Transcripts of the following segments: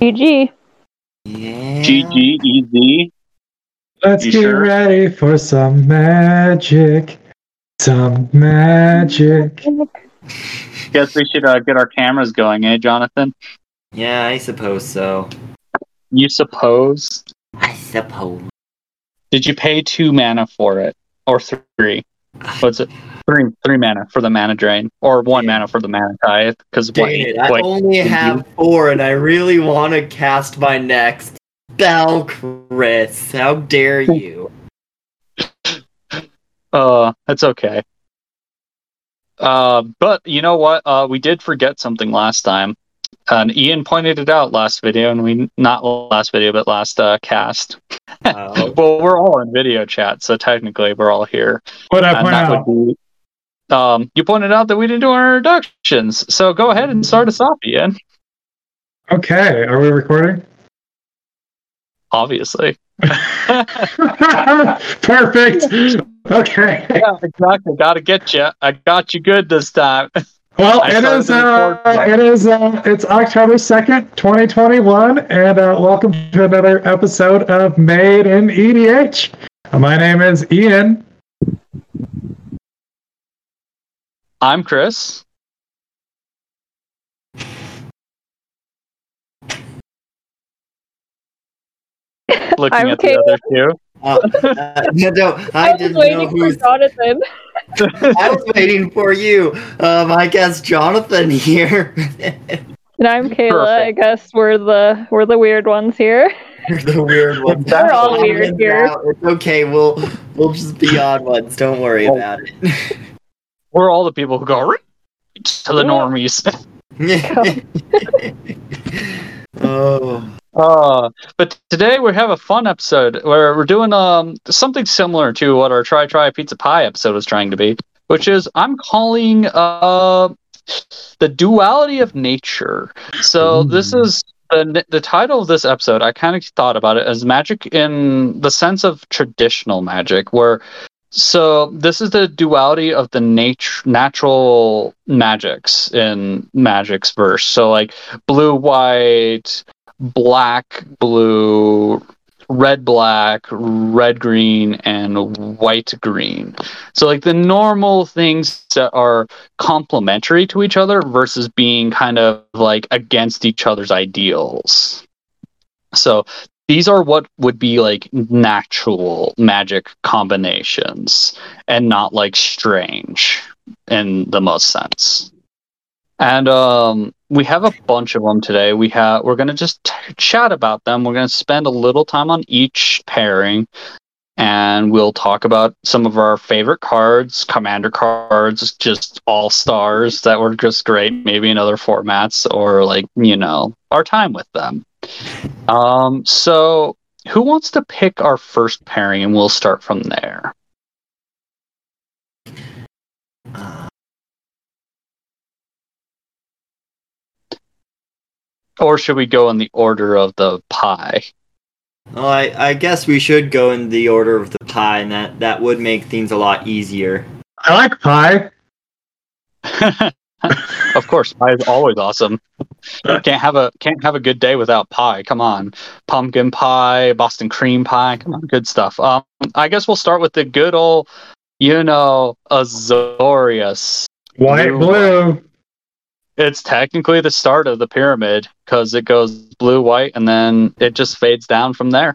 GG. Yeah. GG easy. Let's You get sure? ready for some magic. Some magic. Guess we should uh, get our cameras going, eh, Jonathan? Yeah, I suppose so. You suppose? I suppose. Did you pay two mana for it, or three? What's it? Three, three mana for the mana drain, or one Yeah. mana for the mana tithe? Because Dang it, I wait, only did have four, and I really want to cast my next spell, Chris. How dare you? uh, that's okay. Uh, but you know what? Uh, we did forget something last time, and Ian pointed it out last video, and we not last video, but last uh, cast. Uh, well, we're all in video chat, so technically we're all here. What I and point out? would be. Um, you pointed out that we didn't do our introductions, so go ahead and start us off, Ian. Okay, are we recording? Obviously. Perfect. Okay. Yeah, exactly. Got to get you. I got you good this time. Well, I it is. Uh, it is. Uh, it's October second, twenty twenty one, and uh, welcome to another episode of Made in EDH. My name is Ian. I'm Chris. Looking I'm at the other two. uh, uh, no, no, I I was didn't know waiting for who's. Jonathan. I was waiting for you. Um, I guess Jonathan here. And I'm Kayla. I guess we're the we're the weird ones here. You're the weird one. We're all weird here. It's okay. We'll we'll just be odd ones. Don't worry about it. We're all the people who go to the normies. oh. Uh, but today we have a fun episode where we're doing um something similar to what our try try pizza pie episode was trying to be, which is I'm calling uh the duality of nature. So this is the the title of this episode. I kind of thought about it as magic in the sense of traditional magic, where so this is the duality of the nature natural magics in magic's verse. So like blue white black, blue, red, black, red, green, and white, green. So, like the normal things that are complementary to each other versus being kind of like against each other's ideals. So, these are what would be like natural magic combinations and not like strange in the most sense. And um, we have a bunch of them today. We have we're gonna just t- chat about them. We're gonna spend a little time on each pairing, and we'll talk about some of our favorite cards, commander cards, just all stars that were just great, maybe in other formats, or like you know our time with them. Um, so who wants to pick our first pairing, and we'll start from there. Uh, Or should we go in the order of the pie? well, I, I guess we should go in the order of the pie, and that, that would make things a lot easier. I like pie. of course, pie is always awesome. Can't have a can't have a good day without pie. Come on, pumpkin pie, Boston cream pie. Come on, good stuff. Um, I guess we'll start with the good old, you know, Azorius. White, Blue. blue. It's technically the start of the pyramid because it goes blue, white, and then it just fades down from there.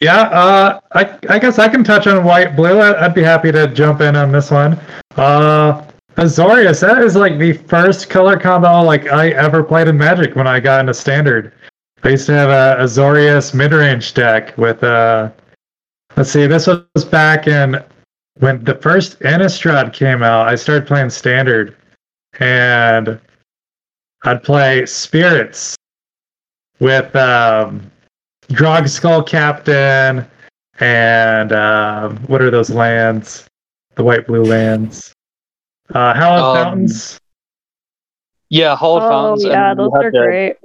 Yeah, uh, I, I guess I can touch on white blue. I, I'd be happy to jump in on this one. Uh, Azorius, that is like the first color combo like I ever played in Magic when I got into Standard. I used to have a Azorius mid-range deck with uh, let's see, this was back in when the first Innistrad came out. I started playing Standard, and I'd play Spirits with um, Drogskol Captain and um, what are those lands? The white blue lands. Uh, Hallowed Um, Fountains. Yeah, Hall of Oh Fountains. and yeah, those are the- great.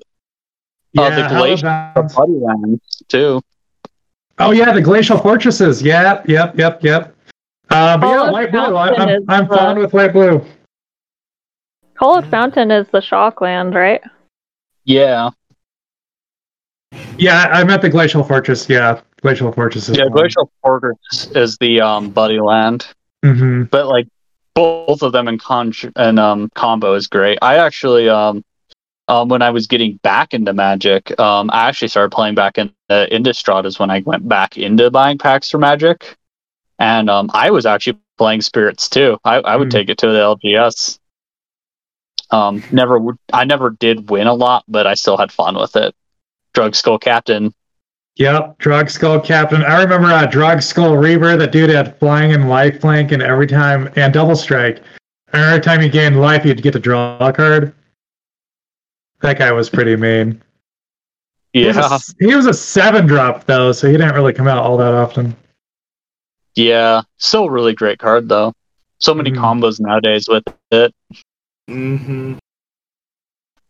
uh, the Hallowed Glacier lands too. Oh yeah, the glacial fortresses. Yep, yep, yep, yep. Uh, but yeah, Hallowed white blue. I, Fountain I'm, I'm fine with white blue. Call of Fountain is the Shockland, right? Yeah. Yeah, I meant the Glacial Fortress. Yeah, Glacial Fortress is Yeah, one. Glacial Fortress is the um, buddy land, Mhm. but like both of them in con and um, combo is great. I actually um, um, when I was getting back into Magic, um, I actually started playing back in the Innistrads when I went back into buying packs for Magic, and um, I was actually playing Spirits too. I, I would Hmm. take it to the LGS. Um, never, I never did win a lot, but I still had fun with it. Drogskol Captain, Yep, Drogskol Captain. I remember uh, Drogskol Reaver. That dude had flying and life link, and every time and double strike. Every time you gained life, you'd get to draw a card. That guy was pretty mean. He was a- yeah, he was a seven drop though, so he didn't really come out all that often. Yeah, still a really great card though. So many Mhm. combos nowadays with it. hmm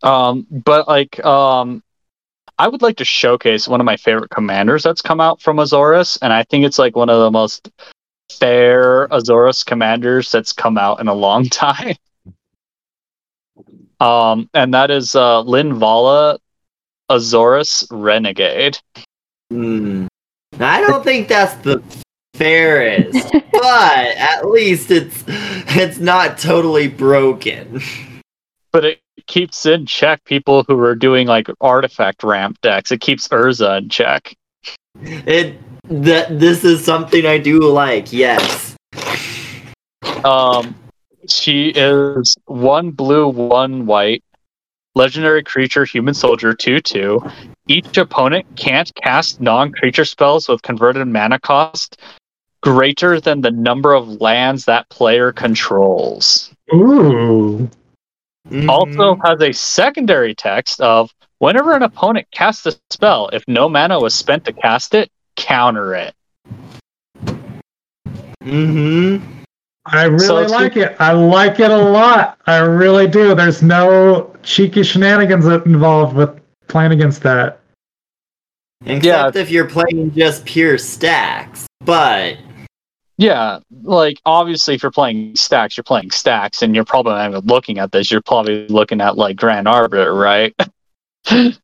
Um, but like, um, I would like to showcase one of my favorite commanders that's come out from Azorius, and I think it's like one of the most fair Azorius commanders that's come out in a long time. Um, and that is uh, Linvala Azorius Renegade. Mm. I don't think that's the fairest, but at least it's it's not totally broken. But it keeps in check people who are doing like artifact ramp decks. It keeps Urza in check. It that this is something I do like. Yes. Um, she is one blue, one white, legendary creature, human soldier, two two. Each opponent can't cast non-creature spells with converted mana cost greater than the number of lands that player controls. Ooh. Also Mhm. has a secondary text of whenever an opponent casts a spell, if no mana was spent to cast it, counter it. Mhm. I really So it's- like it. I like it a lot. I really do. There's no cheeky shenanigans involved with playing against that. Except if you're playing just pure stacks. But Yeah, like obviously, if you're playing stacks, you're playing stacks, and you're probably not even looking at this. You're probably looking at like Grand Arbiter, right? oh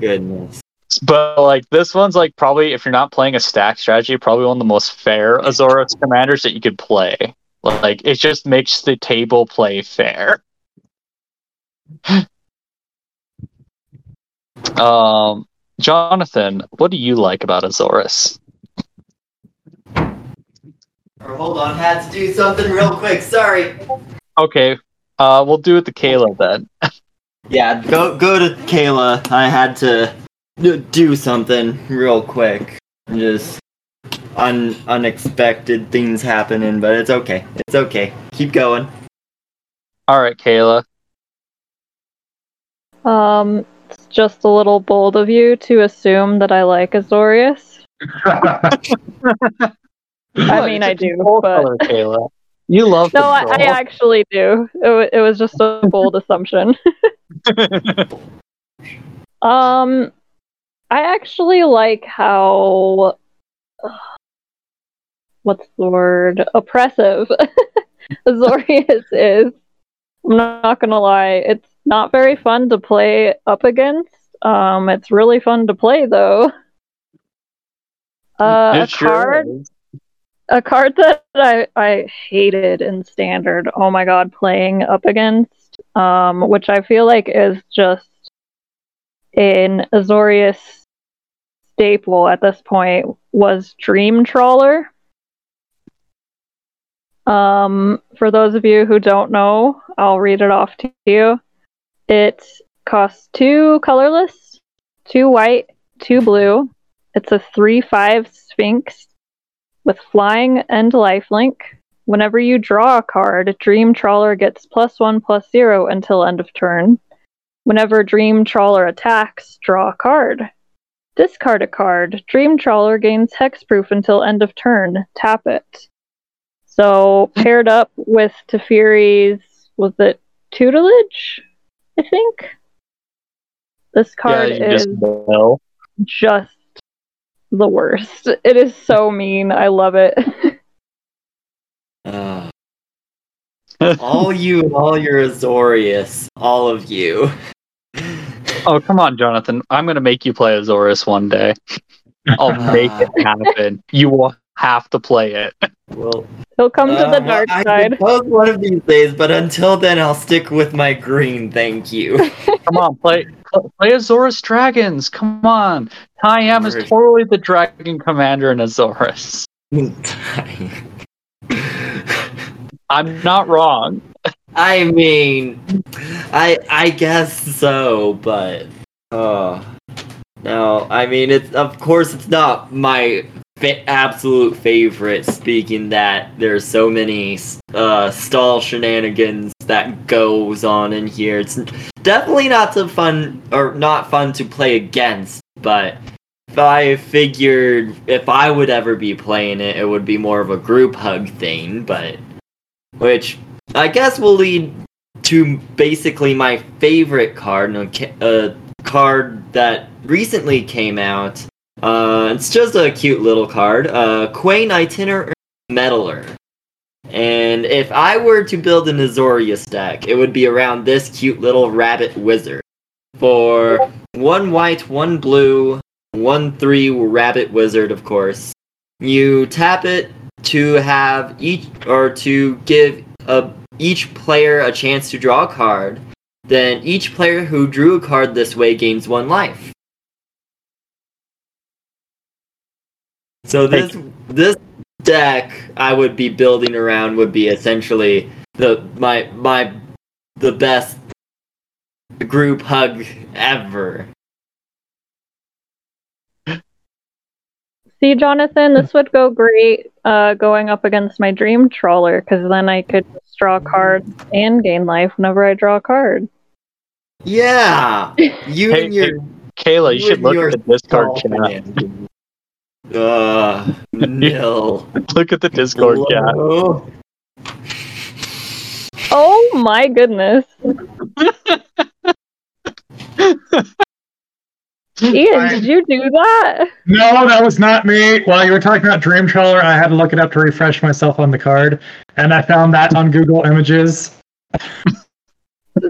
goodness. but like this one's like probably if you're not playing a stack strategy, probably one of the most fair Azorius commanders that you could play. Like it just makes the table play fair. um, Jonathan, what do you like about Azorus? Or hold on, had to do something real quick. Sorry. Okay, uh, we'll do it to Kayla then. Yeah, go go to Kayla. I had to do something real quick. Just un unexpected things happening, but it's okay. It's okay. Keep going. All right, Kayla. Um, it's just a little bold of you to assume that I like Azorius. I mean, I do, but- color, Kayla. You love No, I, I actually do. It, wa- it was just a bold assumption. Um, I actually like how what's the word oppressive Azorius is. I'm not gonna lie, it's not very fun to play up against. Um, it's really fun to play though. Uh, It a sure card is. A card that I, I hated in standard. Oh my god playing up against um which i feel like is just an azorius staple at this point was dream trawler. Um for those of you who don't know i'll read it off to you. It costs two colorless two white two blue. It's a 3-5 sphinx with flying and lifelink. Whenever you draw a card, Dream Trawler gets plus one plus zero until end of turn. Whenever Dream Trawler attacks, draw a card. Discard a card. Dream Trawler gains hexproof until end of turn. Tap it. So paired up with Teferi's was it tutelage? I think. This card you is just just the worst. It is so mean. I love it. Uh, all you all your Azorius, all of you. Oh, come on, Jonathan. I'm going to make you play Azorius one day. I'll make it happen. You will have to play it. Well, He'll come to uh, the well, dark I side. suppose one of these days, but until then, I'll stick with my green. Thank you. Come on, play play Azorius Dragons. Come on. Taigam is totally the dragon commander in Azorius. I'm not wrong. I mean, I I guess so, but uh, no. I mean, it's of course it's not my fa- absolute favorite. Speaking that there's so many uh stall shenanigans that goes on in here. It's definitely not so fun or not fun to play against, but. If I figured if I would ever be playing it, it would be more of a group hug thing, but which I guess will lead to basically my favorite card, a a card that recently came out. Uh, it's just a cute little card, uh, Kwain Itinerant Meddler. And if I were to build an Azorius deck, it would be around this cute little rabbit wizard. For one white, one blue, one three rabbit wizard, of course. You tap it to have each or to give a, each player a chance to draw a card. Then each player who drew a card this way gains one life. So this this deck I would be building around would be essentially the my my the best group hug ever. See, Jonathan, this would go great uh, going up against my dream trawler because then I could just draw cards and gain life whenever I draw a card. Yeah, you Hey, and your Kayla, you You should look your at the Discord stall chat. Shenanigans. Uh, nil. Look at the Discord chat. Hello? Oh my goodness. Ian, did you do that? No, that was not me. While you were talking about Dream Trawler, I had to look it up to refresh myself on the card, and I found that on Google Images.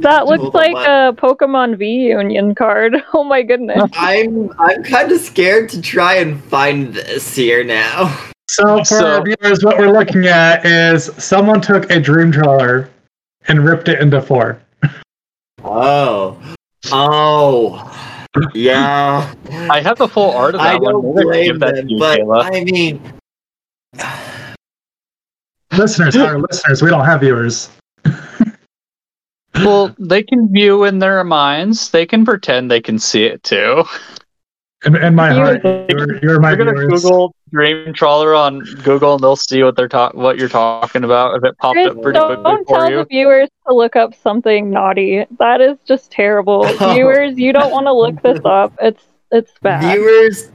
That looks like what? a Pokemon V Union card. Oh my goodness. I'm I'm kind of scared to try and find this here now. So for So- our viewers, what we're looking at is someone took a Dream Trawler and ripped it into four. Oh, oh, yeah. I have the full art of that I one. don't Maybe blame give that them, you, but Kayla. I mean, listeners, our listeners, we don't have viewers. Well, they can view in their minds. They can pretend they can see it too. And, in my heart, you're, you're my You're gonna viewers. Google Dream Trawler on Google, and they'll see what they're talk what you're talking about. If it popped Chris, up pretty quickly don't tell you. the viewers to look up something naughty. That is just terrible. Oh. Viewers, you don't want to look this up. It's it's bad. viewers,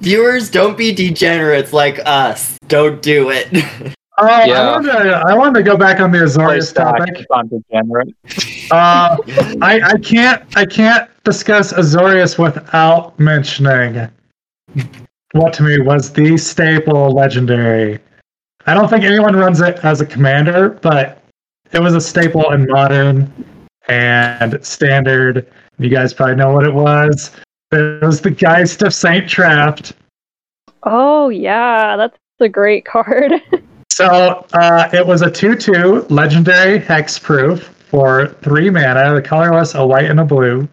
viewers, don't be degenerates like us. Don't do it. Oh, Yeah. I, wanted to, I wanted to go back on the Play Azorius stack topic. on degenerate. Uh, I, I can't I can't discuss Azorius without mentioning what to me was the staple legendary. I don't think anyone runs it as a commander, but it was a staple in modern and standard. You guys probably know what it was. It was the Geist of Saint Traft. Oh yeah, that's a great card. So uh, it was a 2 2 legendary hexproof for three mana, the colorless, a white, and a blue.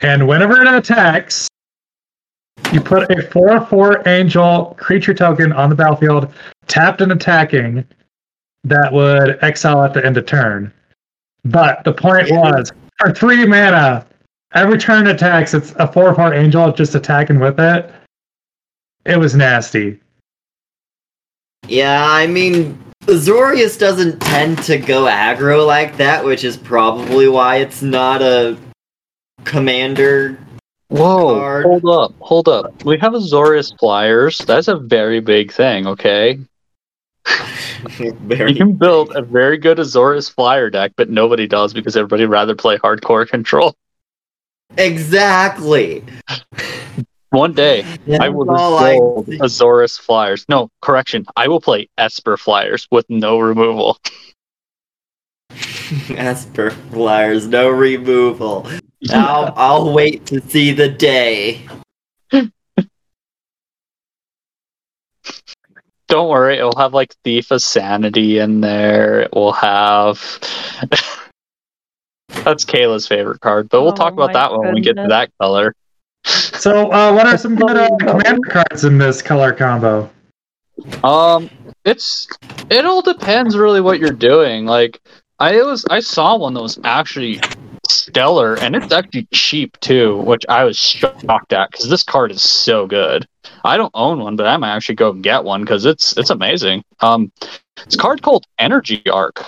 And whenever it attacks, you put a 4 4 angel creature token on the battlefield, tapped and attacking, that would exile at the end of turn. But the point was, for three mana, every turn it attacks, it's a 4 4 angel just attacking with it. It was nasty. Yeah, I mean, Azorius doesn't tend to go aggro like that, which is probably why it's not a commander. Whoa! Card. Hold up! Hold up! We have Azorius flyers. That's a very big thing. Okay, you can build a very good Azorius flyer deck, but nobody does because everybody rather play hardcore control. exactly. One day, I will That's all just I- build Azorius flyers. No, correction. I will play Esper flyers with no removal. Esper Flyers, no removal. I'll, I'll wait to see the day. Don't worry, it will have like Thief of Sanity in there. It will have. That's Kayla's favorite card, but we'll Oh talk about my that when we get to that color. So, uh, what are some good uh, commander cards in this color combo? Um, it's it all depends really what you're doing. Like I was I saw one that was actually stellar, and it's actually cheap too, which I was shocked at because this card is so good. I don't own one, but I might actually go get one because it's it's amazing. Um, it's a card called Energy Arc.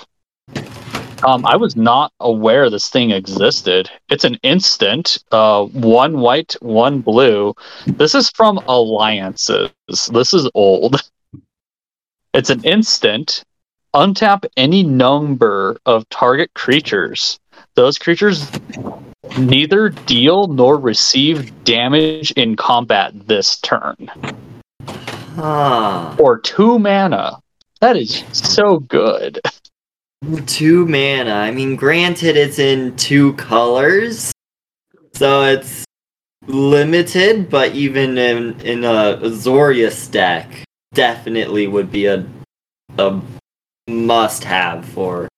Um, I was not aware this thing existed. It's an instant, uh, one white, one blue. This is from Alliances. This is old. It's an instant. Untap any number of target creatures. Those creatures neither deal nor receive damage in combat this turn. Huh. Or two mana. That is so good. Two mana. I mean, granted, it's in two colors, so it's limited. But even in in a Azorius deck, definitely would be a a must have for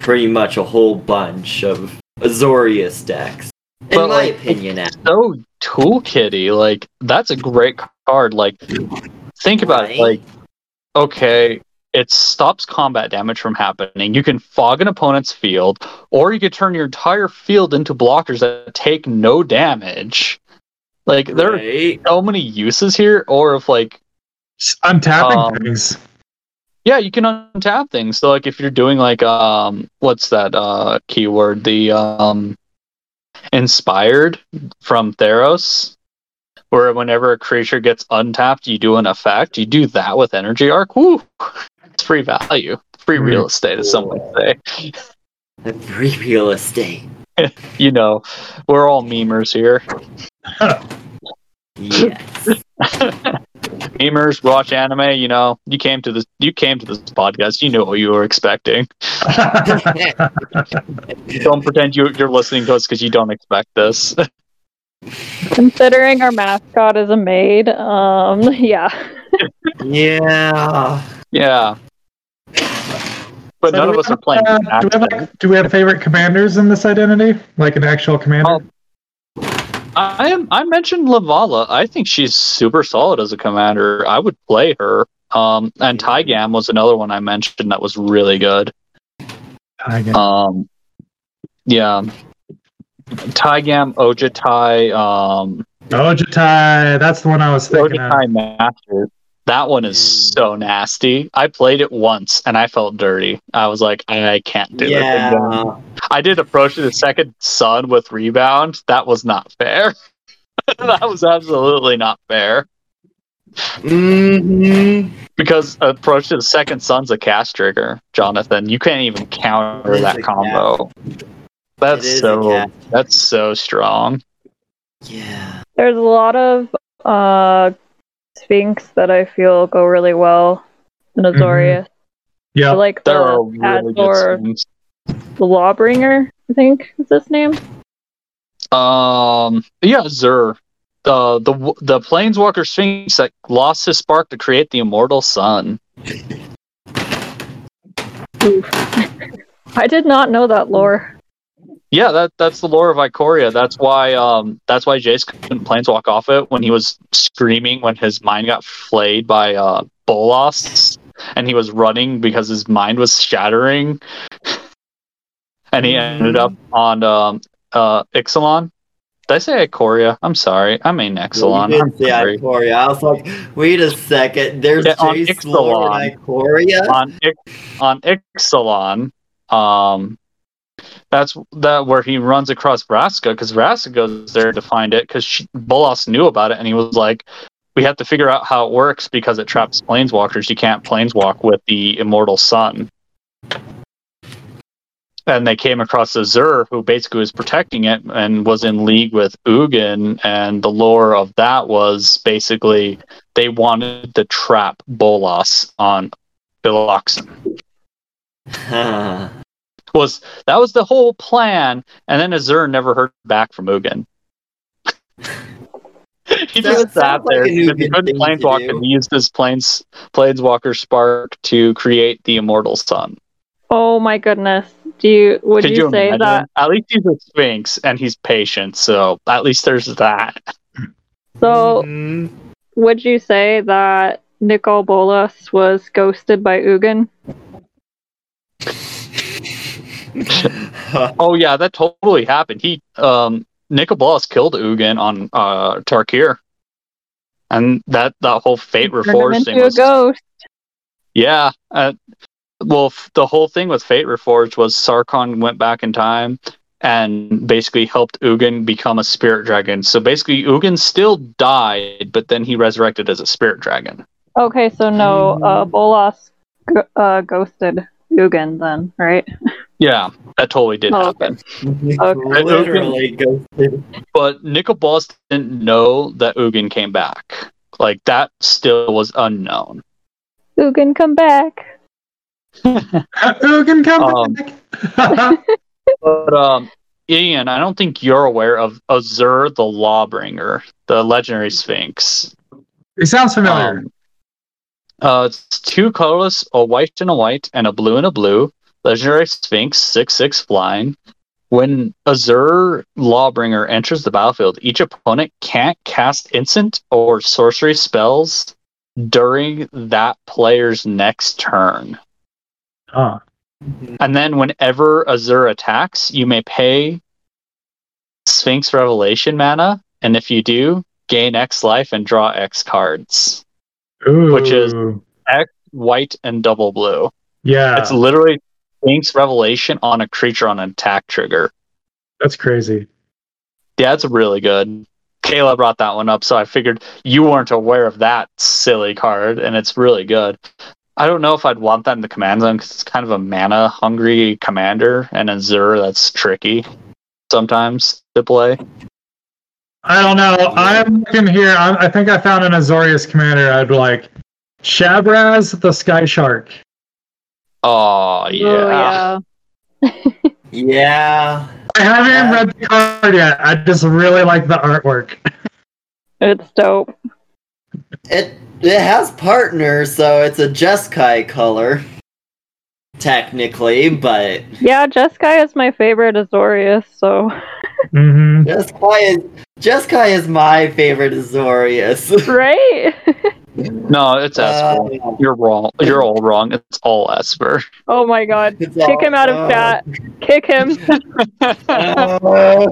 pretty much a whole bunch of Azorius decks. In But, my like, opinion, at So toolkitty, like that's a great card. Like think about it, like okay, it stops combat damage from happening. You can fog an opponent's field, or you could turn your entire field into blockers that take no damage. Like there are so many uses here, or if like untapping Um, things. yeah, you can untap things. So like if you're doing like um what's that uh keyword? The um inspired from Theros. Where whenever a creature gets untapped, you do an effect. You do that with energy arc. Woo! It's free value. Free Hmm. real estate, as some would say. Free real estate. You know, we're all memers here. Yes. Memers watch anime. You know, you came to this. You came to this podcast. You know what you were expecting. Don't pretend you, you're listening to us because you don't expect this. Considering our mascot is a maid, um, yeah. yeah. Yeah. But So none of us are playing. Uh, do, we have, like, do we have favorite commanders in this identity? Like an actual commander? Um, I am. I mentioned Lavala. I think she's super solid as a commander. I would play her. Um, and Taigam was another one I mentioned that was really good. Guess. Um, yeah. Taigam, Ojutai, um, Ojutai, that's the one I was thinking of. Ojutai Master. That one is so nasty. I played it once and I felt dirty. I was like, I can't do this again. Yeah. I did approach the second sun with rebound. That was not fair. that was absolutely not fair. Mm-hmm. Because approach to the second sun's a cast trigger, Jonathan. You can't even counter that combo. It That's so that's so strong. Yeah. There's a lot of uh, Sphinx that I feel go really well in Azorius. Yeah. I like There the are really Azor, good things. the Lawbringer, I think is his name. Um, yeah, Zur, the the the Planeswalker Sphinx that lost his spark to create the immortal sun. Oof. I did not know that lore. Yeah, that that's the lore of Ikoria. That's why um that's why Jace couldn't planeswalk off it when he was screaming when his mind got flayed by uh Bolas and he was running because his mind was shattering. and he ended up on um uh Ixalan. Did I say Ikoria? I'm sorry. I mean Ixalan. You did say. Ikoria. I was like, wait a second. There's Yeah, on Jace Lore and Ikoria. on Ix- on Ixalan, um, that's that where he runs across Vraska because Vraska goes there to find it because Bolas knew about it and he was like, "We have to figure out how it works because it traps planeswalkers. You can't planeswalk with the immortal sun." And they came across Azor, who basically was protecting it and was in league with Ugin. And the lore of that was basically they wanted to trap Bolas on Biloxen. Was that was the whole plan, and then Azor never heard back from Ugin. he That just sat sounds like there he couldn't planeswalk and he used his planes planeswalker spark to create the immortal sun. Oh my goodness. Do you would Could you, you, say imagine? that At least he's a sphinx and he's patient, so at least there's that. so Mhm. would you say that Nicol Bolas was ghosted by Ugin? Oh yeah, that totally happened. He um Nicol Bolas killed Ugin on uh Tarkir. And that that whole fate Turned reforged thing into a was ghost. yeah. Uh, well, f- the whole thing with Fate Reforged was Sarkhan went back in time and basically helped Ugin become a spirit dragon. So basically, Ugin still died, but then he resurrected as a spirit dragon. Okay, so no, uh, Bolas g- uh, ghosted Ugin then, right? Yeah, that totally did Oh, happen. Okay. Literally ghosted. But Nicol Bolas didn't know that Ugin came back. Like that still was unknown. Ugin, come back. Ugin come Um, back. But um, Ian, I don't think you're aware of Azor the Lawbringer, the legendary Sphinx. it sounds familiar. Um, uh, it's two colorless, a white and a white, and a blue and a blue. Legendary Sphinx, six six flying. When Azor Lawbringer enters the battlefield, each opponent can't cast instant or sorcery spells during that player's next turn. Huh. And then whenever Azor attacks, you may pay Sphinx Revelation mana, and if you do, gain X life and draw X cards. Ooh. Which is- X, White and double blue. yeah, It's literally Sphinx Revelation on a creature on an attack trigger. that's crazy. Yeah, it's really good. Kayla brought that one up, so I figured you weren't aware of that silly card, and it's really good. I don't know if I'd want that in the command zone because it's kind of a mana hungry commander, and a Azor that's tricky sometimes to play. I don't know. I'm looking here. I'm, I think I found an Azorius commander. I'd like Shabraz the Sky Shark. Oh yeah. Oh, yeah. Yeah. I haven't Yeah. read the card yet. I just really like the artwork. It's dope. It it has partners, so it's a Jeskai color. Technically, but Yeah, Jeskai is my favorite Azorius, so. hmm Jeskai is Jeskai is my favorite Azorius. right? No, it's Esper. Uh, You're wrong. You're all wrong. It's all Esper. oh my god. it's Kick all- him out of uh, chat. Kick him. uh,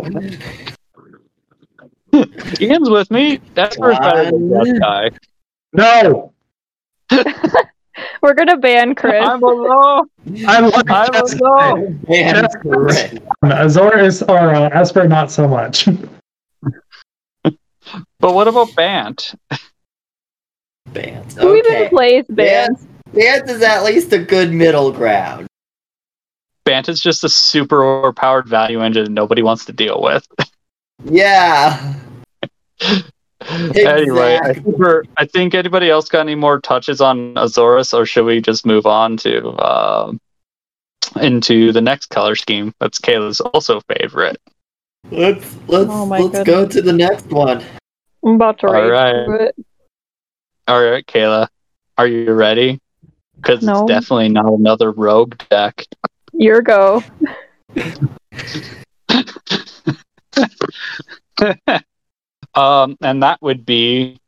Ian's with me. Esper's better than One. that guy. No, We're gonna ban Chris. I'm alone. I like I'm Jeskai. alone. man, Just- correct. Azorius or uh, Esper, not so much. But what about Bant? Bands. Who even Okay. plays Bant? Bands is at least a good middle ground. Bant is just a super overpowered value engine nobody wants to deal with. Yeah. Anyway, I Exactly. think, I think anybody else got any more touches on Azorius, or should we just move on to um into the next color scheme? That's Kayla's also favorite. Let's let's Oh my let's go to the next one. I'm about to All rage right. through it. All right, Kayla, are you ready? Because No. it's definitely not another rogue deck. Your go. um, and that would be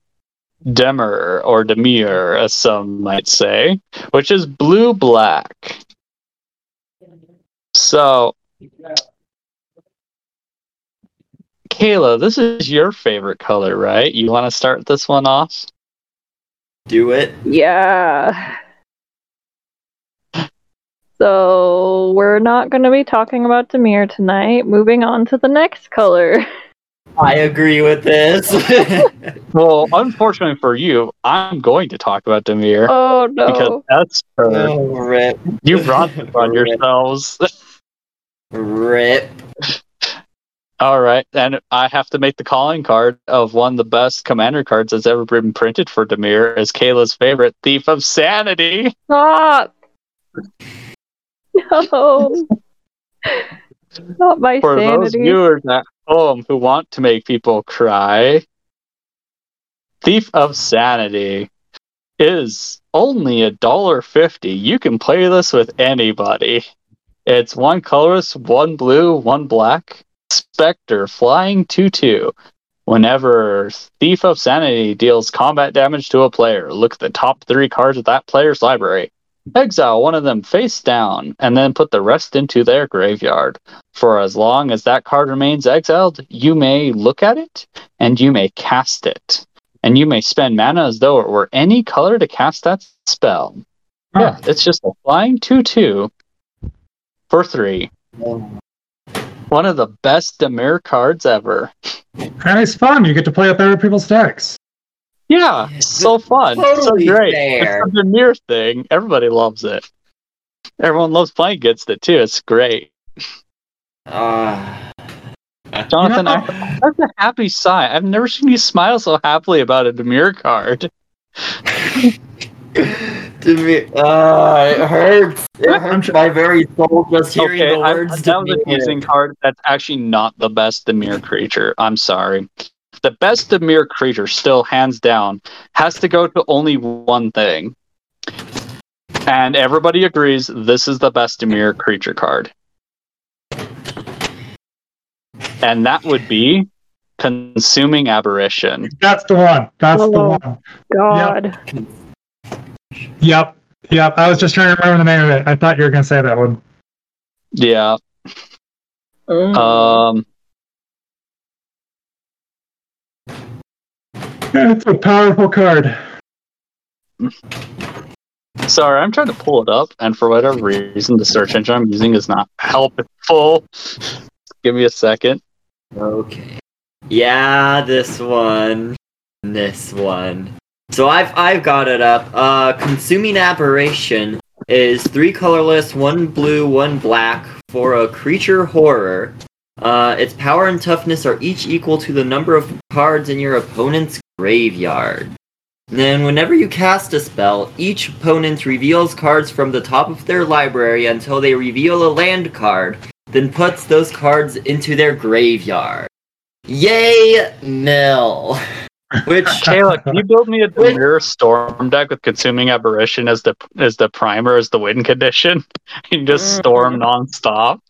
Dimir or Dimir, as some might say, which is blue black. So, Kayla, this is your favorite color, right? You want to start this one off? Do it. Yeah. So we're not going to be talking about Dimir tonight. Moving on to the next color. I agree with this. Well, unfortunately for you, I'm going to talk about Dimir Oh no! because no! that's her. oh, rip. You brought this on Rip. yourselves. Rip. All right, and I have to make the calling card of one of the best commander cards that's ever been printed for Dimir as Kayla's favorite, Thief of Sanity. Stop! No. Not my For those viewers at home who want to make people cry, Thief of Sanity is only a dollar fifty. You can play this with anybody. It's one colorless, one blue, one black. Spectre flying 2 2. Whenever Thief of Sanity deals combat damage to a player, look at the top three cards of that player's library. Exile one of them face down, and then put the rest into their graveyard. For as long as that card remains exiled, you may look at it and you may cast it. And you may spend mana as though it were any color to cast that spell. Yeah, it's just a flying 2 2 for 3. One of the best Dimir cards ever. And it's fun. You get to play with other people's decks. Yeah, so fun. It's so great. fair. It's a Dimir thing. Everybody loves it. Everyone loves playing against it too. It's great. Uh, Jonathan, I, that's a happy sigh. I've never seen you smile so happily about a Dimir card. to me, uh, it hurts. It hurts my very soul just hearing Okay, the I, words. that was a Dimir. teasing card. That's actually not the best Dimir creature. I'm sorry. The best Dimir creature, still hands down, has to go to only one thing. And everybody agrees this is the best Dimir creature card. And that would be Consuming Aberration. That's the one. That's the Oh. one. God. Yep. Yep. I was just trying to remember the name of it. I thought you were going to say that one. Yeah. Mm. Um, It's a powerful card. sorry, I'm trying to pull it up, and for whatever reason, the search engine I'm using is not helpful. Give me a second. Okay. Yeah, this one. This one. So I've I've got it up. Uh consuming aberration is three colorless, one blue, one black for a creature horror. Uh its power and toughness are each equal to the number of cards in your opponent's graveyard. Then whenever you cast a spell, each opponent reveals cards from the top of their library until they reveal a land card then puts those cards into their graveyard. Yay, Mill. Which Kayla, can you build me a Dimir Storm deck with Consuming Aberration as the as the primer as the win condition? you just mm-hmm. storm nonstop.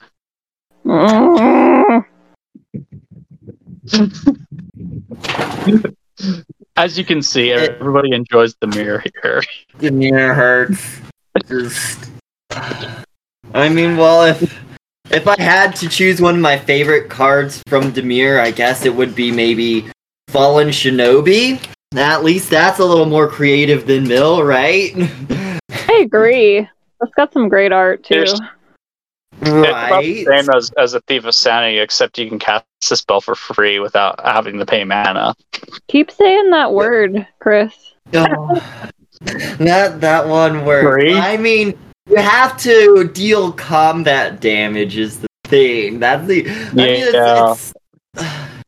Mm-hmm. As you can see, everybody enjoys the mirror here. the mirror hurts. Just I mean, well if if I had to choose one of my favorite cards from Dimir, I guess it would be maybe Fallen Shinobi. At least that's a little more creative than Mill, right? I agree. That's got some great art too. There's- It's about right. same as, as a Thief of Sanity, except you can cast the spell for free without having to pay mana. Keep saying that word, Chris. Oh, that that one word. Three? I mean, you have to deal combat damage is the thing. That's the. I mean, it's, Yeah. it's,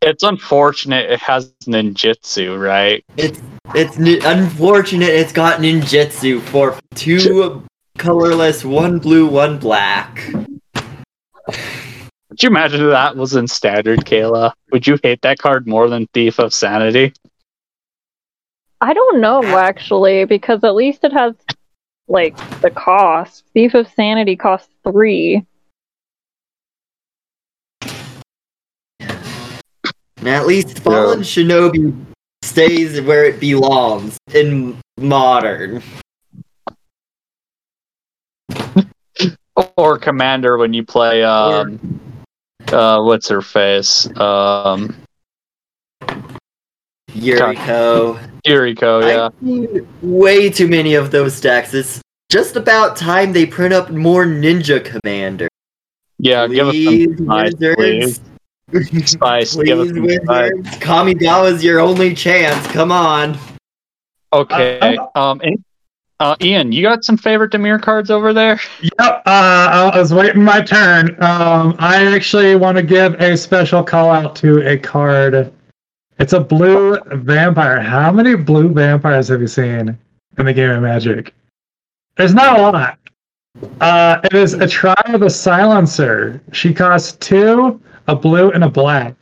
It's unfortunate it has ninjutsu, right? it's it's unfortunate. It's got ninjutsu for two colorless, one blue, one black. Could you imagine if that was in standard, Kayla? Would you hate that card more than Thief of Sanity? I don't know actually, because at least it has like the cost. Thief of Sanity costs three. And at least Fallen Shinobi stays where it belongs in modern. Or Commander when you play um uh what's her face? Um Yuriko. Yuriko, yeah. I've seen way too many of those decks. It's just about time they print up more Ninja Commander. Yeah, give us Please, some spice, please. wizards. Spice, give us Please, some spice. wizards. Kamigawa's your only chance. Come on. Okay. Um and- uh, Ian, you got some favorite Dimir cards over there? Yep. Uh, I was waiting my turn. Um, I actually want to give a special call out to a card. It's a blue vampire. How many blue vampires have you seen in the game of Magic? There's not a lot. Uh, it is Atrada the Silencer. She costs two, a blue and a black.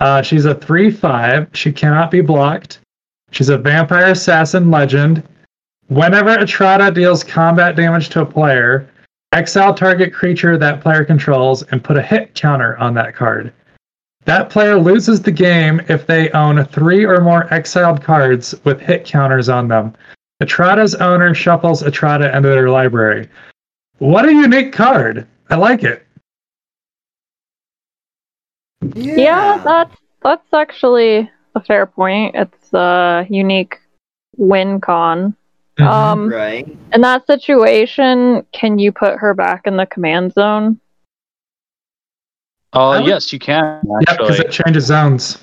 Uh, she's a 3 5. She cannot be blocked. She's a vampire assassin legend. Whenever Etrata deals combat damage to a player, exile target creature that player controls and put a hit counter on that card. That player loses the game if they own three or more exiled cards with hit counters on them. Etrata's owner shuffles Etrata into their library. What a unique card! I like it. Yeah, that's that's actually a fair point. It's a unique win con. Mm-hmm. Um, right. in that situation, can you put her back in the command zone? Oh I would- yes, you can Yeah, because it changes zones.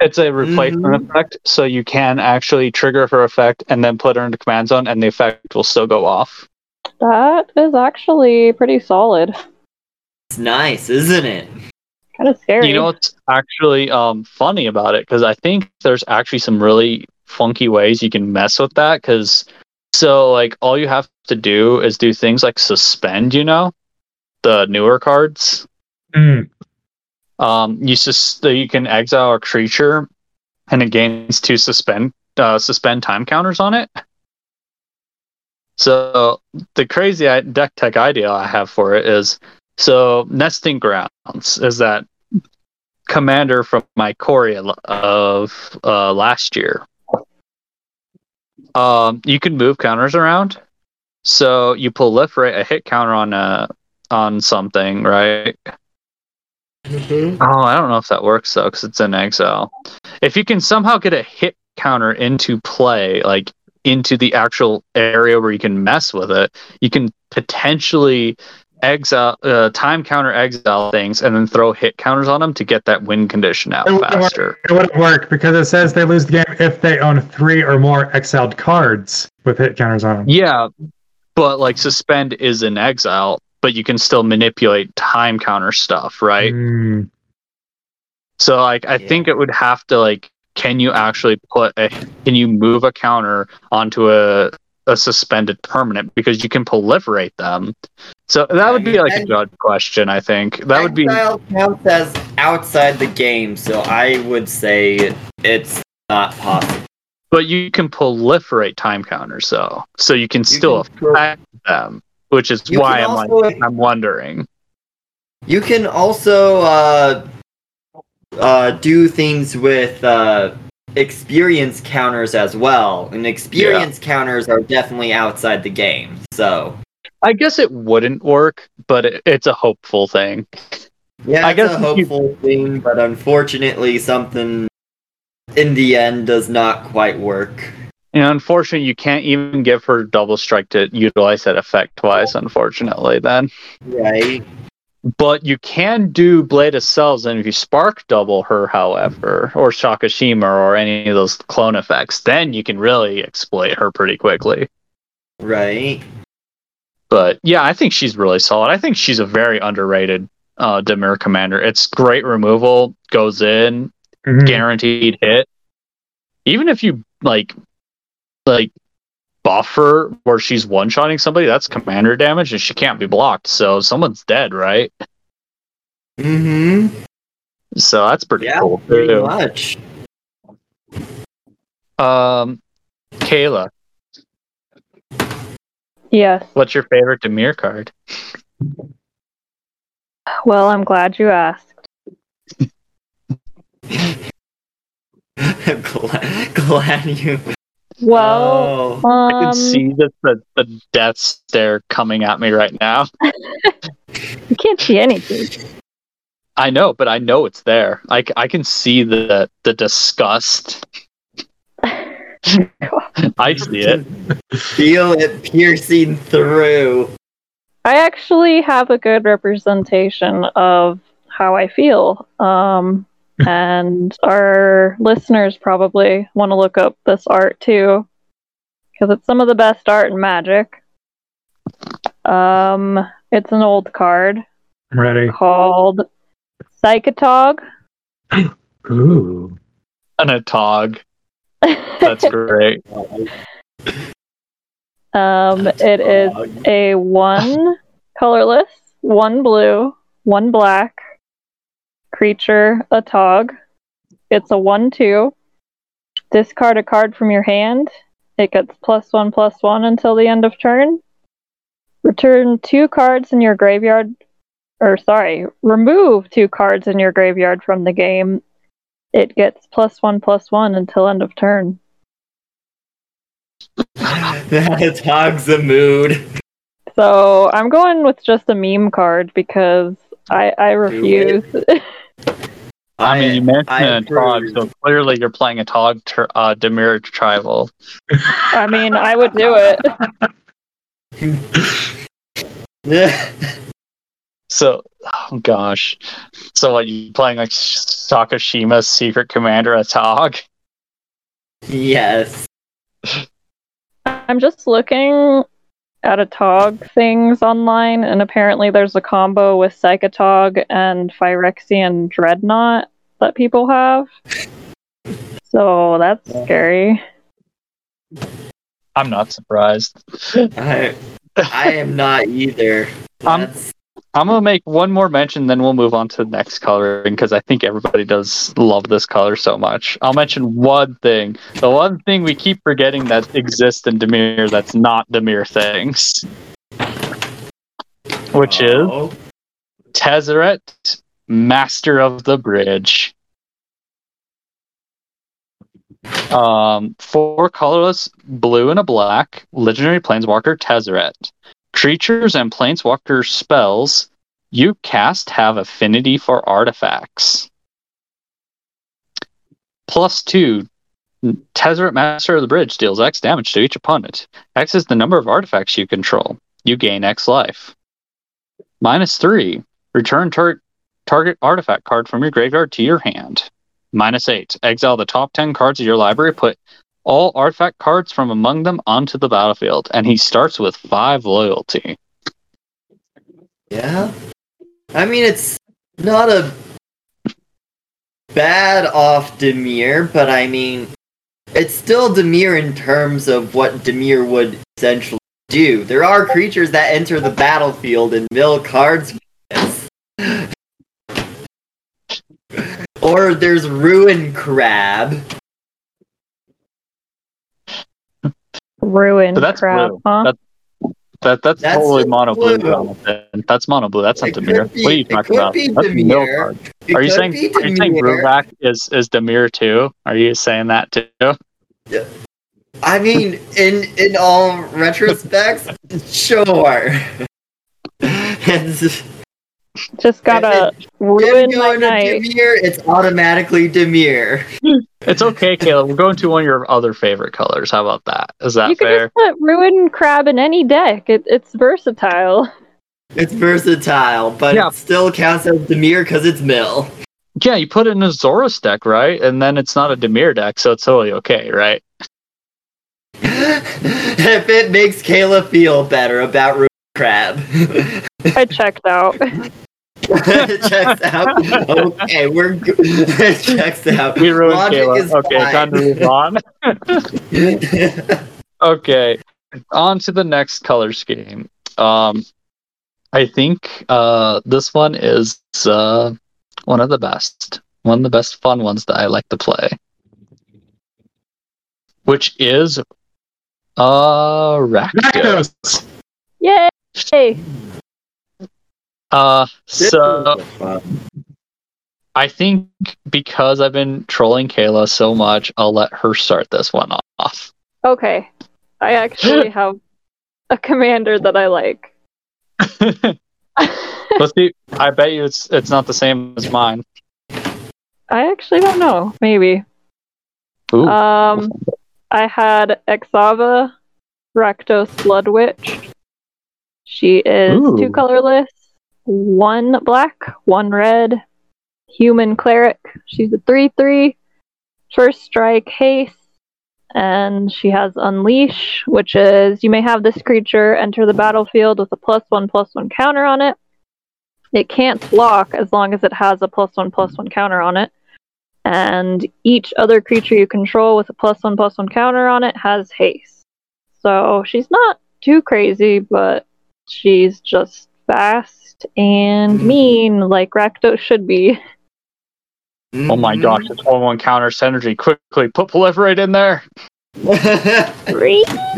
It's a replacement Mhm. effect, so you can actually trigger her effect and then put her into command zone, and the effect will still go off. That is actually pretty solid. It's nice, isn't it? Kind of scary. You know what's actually um, funny about it? Because I think there's actually some really funky ways you can mess with that. Because so like all you have to do is do things like suspend. You know, the newer cards. Mm. Um, you sus- you can exile a creature, and it gains two suspend uh, suspend time counters on it. So the crazy deck tech idea I have for it is so nesting grounds is that commander from Ikoria of uh, last year. Um, you can move counters around, so you proliferate a hit counter on a on something, right? Mm-hmm. Oh, I don't know if that works though, because it's in exile. If you can somehow get a hit counter into play, like into the actual area where you can mess with it, you can potentially exile, uh, time counter exile things, and then throw hit counters on them to get that win condition out It wouldn't work. faster. It wouldn't work because it says they lose the game if they own three or more exiled cards with hit counters on them. Yeah, but like suspend is in exile, but you can still manipulate time counter stuff, right? Mm. So like I Yeah. think it would have to like can you actually put a can you move a counter onto a a suspended permanent because you can proliferate them. So that would be like a judge question, I think. That would be counts as outside the game, so I would say it's not possible. but you can proliferate time counters though. So you can still can- affect them, which is You why I'm like I'm wondering. You can also uh, uh, do things with uh, experience counters as well, and experience counters are definitely outside the game. So I guess it wouldn't work, but it, it's a hopeful thing. yeah, I it's guess a if you- hopeful thing, but unfortunately, something in the end does not quite work. And unfortunately, you can't even give her double strike to utilize that effect twice. Unfortunately, then. Right? But you can do Blade of Selves, and if you spark double her, however, or Sakashima or any of those clone effects, then you can really exploit her pretty quickly. Right? But yeah, I think she's really solid. I think she's a very underrated uh, Dimir commander. It's great removal, goes in, Mhm. guaranteed hit. Even if you like, like buffer where she's one shotting somebody, that's commander damage, and she can't be blocked. So someone's dead, right? Mm-hmm. So that's pretty Yeah, cool pretty too. much. Um, Kayla, yes. what's your favorite Dimir card? Well, I'm glad you asked. glad, glad you. Well, Oh. I can um, see the, the the death stare coming at me right now. you can't see anything. I know, but I know it's there. I, I can see the the disgust. I see it. feel it piercing through. I actually have a good representation of how I feel. Um, and our listeners probably want to look up this art too, because it's some of the best art in Magic. Um, it's an old card I'm ready. called Psychotog. Ooh. And Atog. That's great. Um, it is a one colorless, one blue, one black creature, Atog. It's a one two. Discard a card from your hand. It gets plus one plus one until the end of turn. Return two cards in your graveyard or sorry, remove two cards in your graveyard from the game. It gets plus one plus one until end of turn. that hogs the mood. So I'm going with just a meme card because I I refuse. I mean, you mentioned I a Tog, so clearly you're playing Atog ter- uh, Dimir Tribal. I mean, I would do it. yeah. So, oh gosh. So, what, you playing like Sakashima's Secret Commander, Atog? yes. I'm just looking at Atog things online, and apparently there's a combo with Psychotog and Phyrexian Dreadnought that people have. So that's scary. I'm not surprised. I, I am not either. Um, That's- I'm gonna make one more mention, then we'll move on to the next coloring because I think everybody does love this color so much. I'll mention one thing. The one thing we keep forgetting that exists in Dimir that's not Dimir things, which is Oh. Tezzeret, Master of the Bridge. Um, four colorless, blue and a black, legendary planeswalker Tezzeret. Creatures and planeswalker spells you cast have affinity for artifacts. Plus two, Tezzeret Master of the Bridge deals X damage to each opponent. X is the number of artifacts you control. You gain X life. Minus three, return tar- target artifact card from your graveyard to your hand. Minus eight, exile the top 10 cards of your library, put all artifact cards from among them onto the battlefield, and he starts with five loyalty. Yeah. I mean, it's not a bad off Dimir, but I mean, it's still Dimir in terms of what Dimir would essentially do. There are creatures that enter the battlefield and mill cards. or there's Ruin Crab. Ruin So that's crap, blue. huh? That- That that's, That's totally just mono blue. blue. That's mono blue. That's not It Dimir. be- what are you talking about? That's a mill Dimir. It Are you saying be are you saying Dimir. Bruvac is is Dimir too? Are you saying that too? Yeah. I mean, in in all retrospects, sure. it's, Just gotta ruin my night. Dimir, it's automatically Dimir. It's okay, Caleb. We're going to one of your other favorite colors. How about that? Is that You can fair? just put ruin crab in any deck. It, it's versatile. It's versatile, but Yeah. it still counts as Dimir because it's Mill. Yeah, you put it in Azorius deck, right? And then it's not a Dimir deck, so it's totally okay, right? if it makes Kayla feel better about Ruin Crab. I checked out. it checks out. Okay, we're good. it checks out. We ruined Logic Caleb. is Okay, fine. time to move on. Okay, on to the next color scheme. Um, I think uh, this one is uh, one of the best, one of the best fun ones that I like to play, which is uh, Rakdos. Rakdos. Yay! Uh, so This is fun. I think because I've been trolling Kayla so much, I'll let her start this one off. Okay. I actually have a commander that I like. Let's see. I bet you it's it's not the same as mine. I actually don't know. Maybe. Ooh. Um, I had Exava, Rakdos Blood Witch. She is Ooh. two colorless, one black, one red. Human cleric. She's a three-three. First strike, haste, and she has Unleash, which is you may have this creature enter the battlefield with a plus one plus one counter on it. It can't block as long as it has a plus one plus one counter on it and each other creature you control with a plus one plus one counter on it has haste. So she's not too crazy, but she's just fast and mean, like Rakdos should be. Oh my gosh, it's one one counter synergy. Quickly put proliferate in there. Three.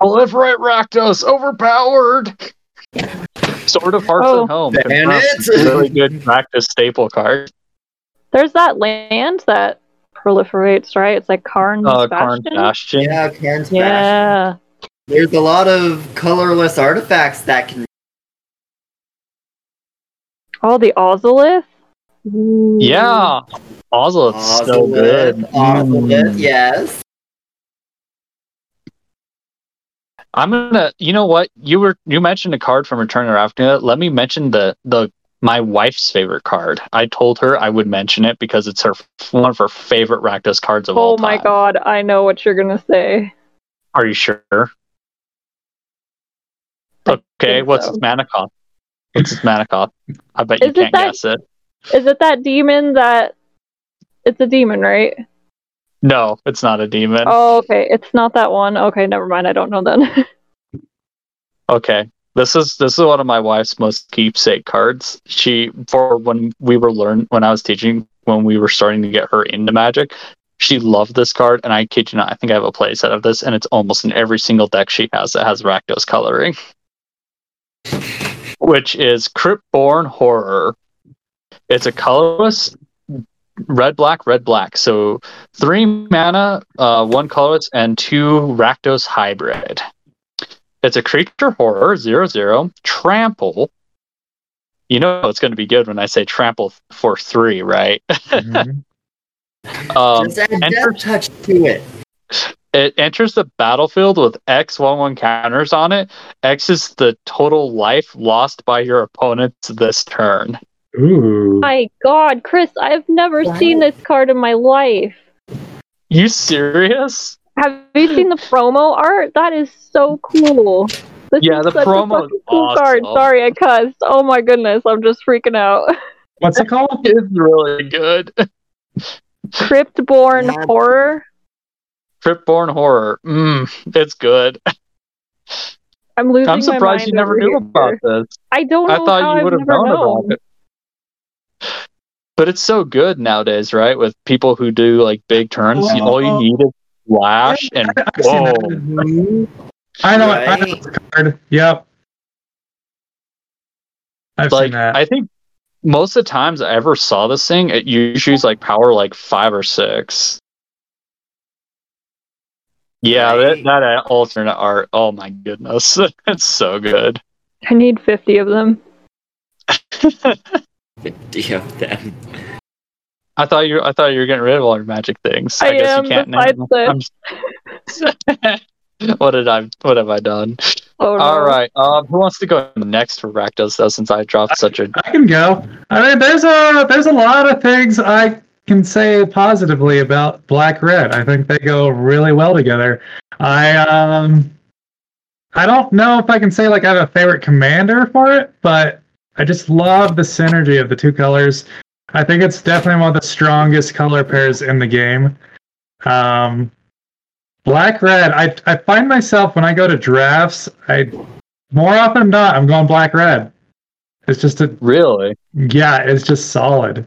Proliferate Rakdos, overpowered. Sword of Hearth Oh. and Home. Ban confirmed. it. really good Rakdos staple card. There's that land that proliferates, right? It's like Karn Uh, Karn Bastion. Bastion. yeah, Karn's Bastion. Yeah. There's a lot of colorless artifacts that can. Oh, the Ozolith. Ooh. Yeah. Ozolith's so good. Ozolith, Mm. yes. I'm gonna. You know what? You were you mentioned a card from Return of Ravnica. Let me mention the the my wife's favorite card. I told her I would mention it because it's her one of her favorite Rakdos cards of all time. Oh my god, I know what you're gonna say. Are you sure? I Okay, what's so. its mana cost? What's its mana cost? I bet you it can't that- guess it. Is it that demon that? It's a demon, right? No, it's not a demon. Oh, okay. It's not that one. Okay, never mind. I don't know then. Okay. This is this is one of my wife's most keepsake cards. She for when we were learn when I was teaching when we were starting to get her into magic, she loved this card and I kid you not, I think I have a playset of this and it's almost in every single deck she has that has Rakdos coloring. Which is Cryptborn Horror. It's a colorless red black red black. So three mana, uh, one colorless, and two Rakdos hybrid. It's a creature horror, zero zero, trample. You know it's going to be good when I say trample for three, right? Mhm. Um, Just add enter- death touch to it. It enters the battlefield with X one one counters on it. X is the total life lost by your opponents this turn. Ooh. my god, Chris, I've never Wow. seen this card in my life. You serious? Have you seen the promo art? That is so cool. This Yeah, is the promo fucking is cool card. Sorry, I cussed. Oh my goodness, I'm just freaking out. What's it called? It's really good. Cryptborn Yeah. horror. Cryptborn horror. Mm, it's good. I'm losing I'm my surprised mind you never knew here. about this. I don't know. I thought how you would have known, known. about it. But it's so good nowadays, right? With people who do like big turns, you- all you Oh. need is flash and I've whoa. I know, I know Right. this card. Yep. I've Like seen that. I think most of the times I ever saw this thing, it usually is like power like five or six. Yeah, Right. that, that alternate art. Oh my goodness, it's so good. I need 50 of them. Fifty of them. I thought you I thought you were getting rid of all your magic things. I guess am, you can't besides now. I'm s- what did I what have I done? Oh, no. All right. Um, who wants to go next for Rakdos though? Since I dropped such a I can go. I mean, there's a there's a lot of things I can say positively about Black Red. I think they go really well together. I um, I don't know if I can say like I have a favorite commander for it, but I just love the synergy of the two colors. I think it's definitely one of the strongest color pairs in the game. Um, Black Red. I I find myself when I go to drafts, I more often than not I'm going Black Red. It's just a really. yeah, it's just solid.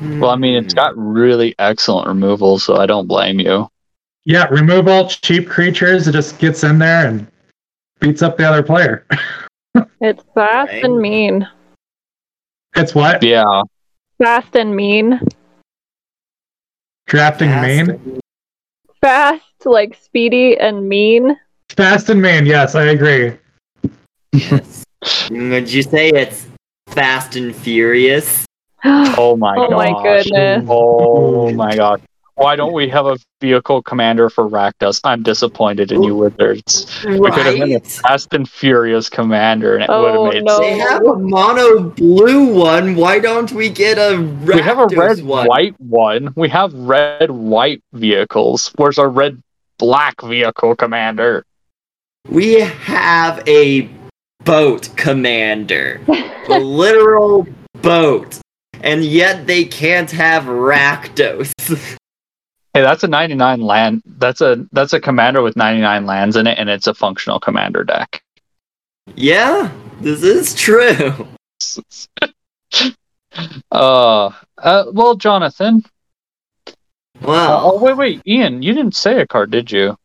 Well, I mean, it's got really excellent removal, so I don't blame you. Yeah, remove all cheap creatures. It just gets in there and beats up the other player. It's fast Right. and mean. It's what Yeah. Fast and mean. drafting Fast. mean. Fast, like speedy and mean. Fast and mean. Yes, I agree. Yes. Mm, would you say it's Fast and Furious? Oh my god. Oh my goodness. Oh my god. Why don't we have a vehicle commander for Rakdos? I'm disappointed in you wizards. Right? We could have been a Fast and Furious commander and it would Oh, have made no. They have a mono blue one. Why don't we get a We have a red one? white one. We have red white vehicles. Where's our red black vehicle commander? We have a boat commander. a literal boat. And yet they can't have Rakdos. Hey, that's a 99 land. That's a that's a commander with 99 lands in it, and it's a functional commander deck. Yeah, this is true. uh, uh, well, Jonathan. Wow. oh, wait, wait, Ian, you didn't say a card, did you?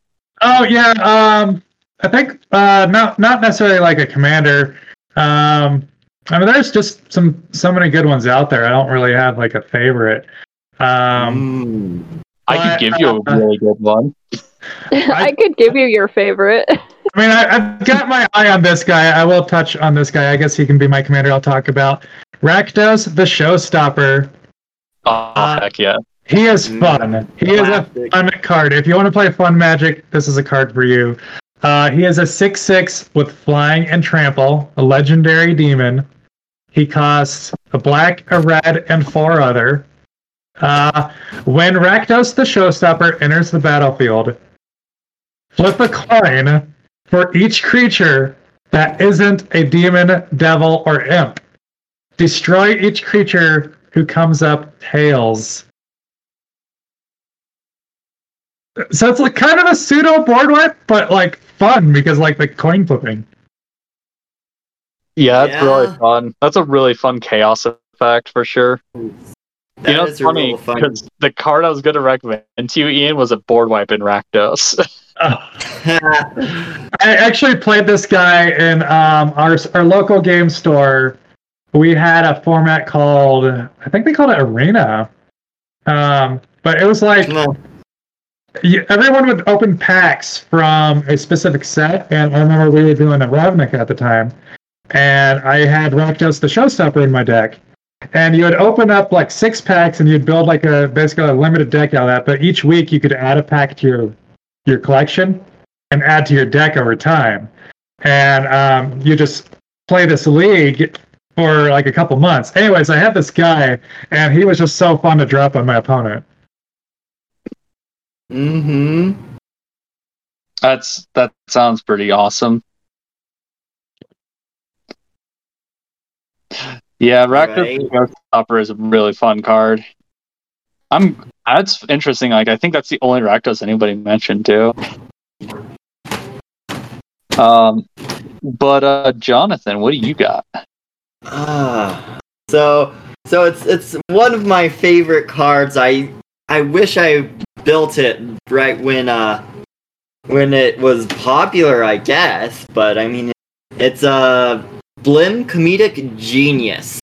Oh yeah, um, I think uh, not not necessarily like a commander. Um, I mean, there's just some so many good ones out there. I don't really have like a favorite. Um, Mm. I could give you a uh, really good one. I could give you your favorite. I mean, I, I've got my eye on this guy. I will touch on this guy. I guess he can be my commander. I'll talk about Rakdos, the Showstopper. Oh, uh, heck yeah. He is Mm, fun. He is a fun card. If you want to play fun magic, this is a card for you. Uh, he is a 6 6 with flying and trample, a legendary demon. He costs a black, a red, and four other. Uh, when Rakdos the Showstopper enters the battlefield, flip a coin for each creature that isn't a demon, devil, or imp. Destroy each creature who comes up tails. So it's like kind of a pseudo board wipe, but like fun because like the coin flipping. Yeah, that's Yeah. really fun. That's a really fun chaos effect for sure. That you know, is it's funny real fun. because the card I was going to recommend to you, Ian, was a board wipe in Rakdos. I actually played this guy in um, our our local game store. We had a format called I think they called it Arena, um, but it was like No. you, everyone would open packs from a specific set, and I remember we were doing a Ravnik at the time, and I had Rakdos the Showstopper in my deck, and you would open up like six packs, and you'd build like a basically a limited deck out of that. But each week you could add a pack to your your collection and add to your deck over time, and um, you just play this league for like a couple months. Anyways, I had this guy, and he was just so fun to drop on my opponent. Mm-hmm. That's that sounds pretty awesome. Yeah, Right. Stopper is a really fun card. I'm that's interesting. Like I think that's the only Rakdos anybody mentioned too. Um, but uh, Jonathan, what do you got? Ah, so so it's it's one of my favorite cards. I I wish I built it right when uh when it was popular, I guess. But I mean, it's a uh, Blim Comedic Genius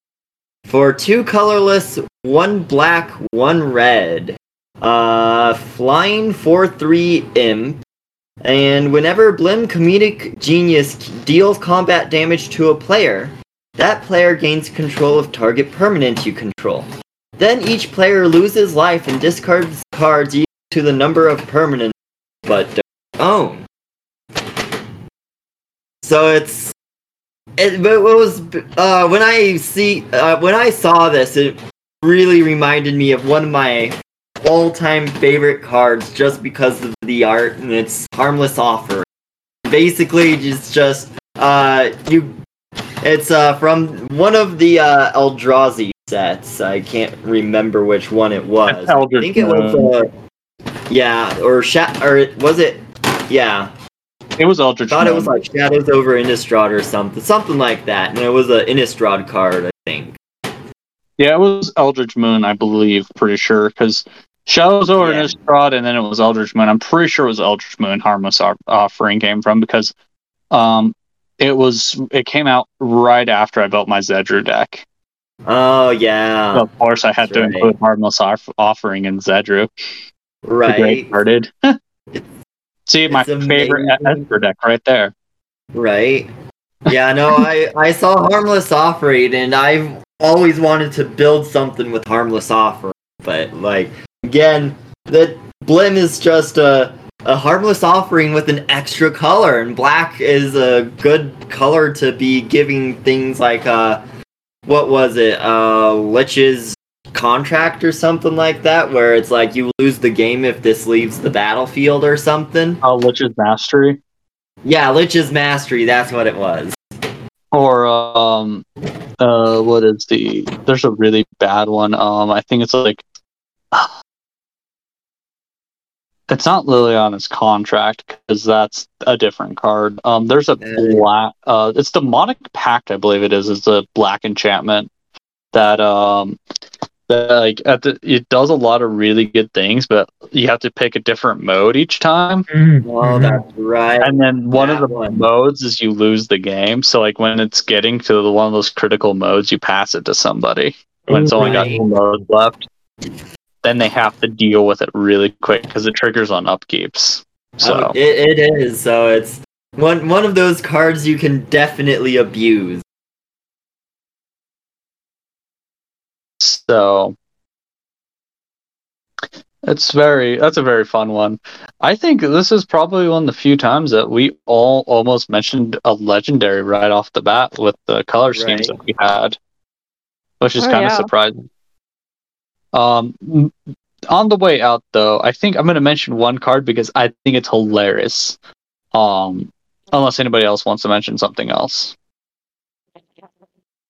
for two colorless, one black, one red. Uh, flying four three imp. And whenever Blim Comedic Genius deals combat damage to a player, that player gains control of target permanent you control. Then each player loses life and discards cards equal to the number of permanents but don't own. So it's it, but it was uh, when I see uh, when I saw this, it really reminded me of one of my all-time favorite cards just because of the art and its harmless offer. Basically, just just uh, you it's uh from one of the uh Eldrazi sets. I can't remember which one it was. I think it was uh yeah, or Sha- or was it yeah. It was Eldritch. I thought it was like Shadows over Innistrad or something. Something like that. And it was a Innistrad card, I think. Yeah, it was Eldritch Moon, I believe, pretty sure, because Shadows over Yeah. Innistrad, and then it was Eldritch Moon. I'm pretty sure it was Eldritch Moon Harmless Offering came from because um, it was it came out right after I built my Zedruu deck. Oh So yeah. of course, I had to right. include Harmless Offering in Zedruu. Right. carded. See, my It's favorite. Esper deck right there. Right. Yeah, no, I I saw Harmless Offering and I've always wanted to build something with Harmless Offering, but like again, the Blim is just a a harmless offering with an extra color, and black is a good color to be giving things like uh, what was it, uh, Lich's contract or something like that, where it's like you lose the game if this leaves the battlefield or something. Uh, Lich's Mastery. Yeah, Lich's mastery, that's what it was. Or um uh what is the there's a really bad one. Um I think it's like it's not Liliana's contract because that's a different card. Um, there's a black. Uh, it's demonic pact, I believe it is. It's a black enchantment that um that like at the it does a lot of really good things, but you have to pick a different mode each time. Mm, Oh, that's right. And then one of the one. modes is you lose the game. So like when it's getting to the, one of those critical modes, you pass it to somebody when it's only got Right. two modes left. Then they have to deal with it really quick because it triggers on upkeeps. So Oh, it, it is. So it's one one of those cards you can definitely abuse. So it's very that's a very fun one. I think this is probably one of the few times that we all almost mentioned a legendary right off the bat with the color schemes Right. that we had, which is Oh, kind of yeah. surprising. Um, on the way out though, I think I'm going to mention one card because I think it's hilarious. Um, unless anybody else wants to mention something else.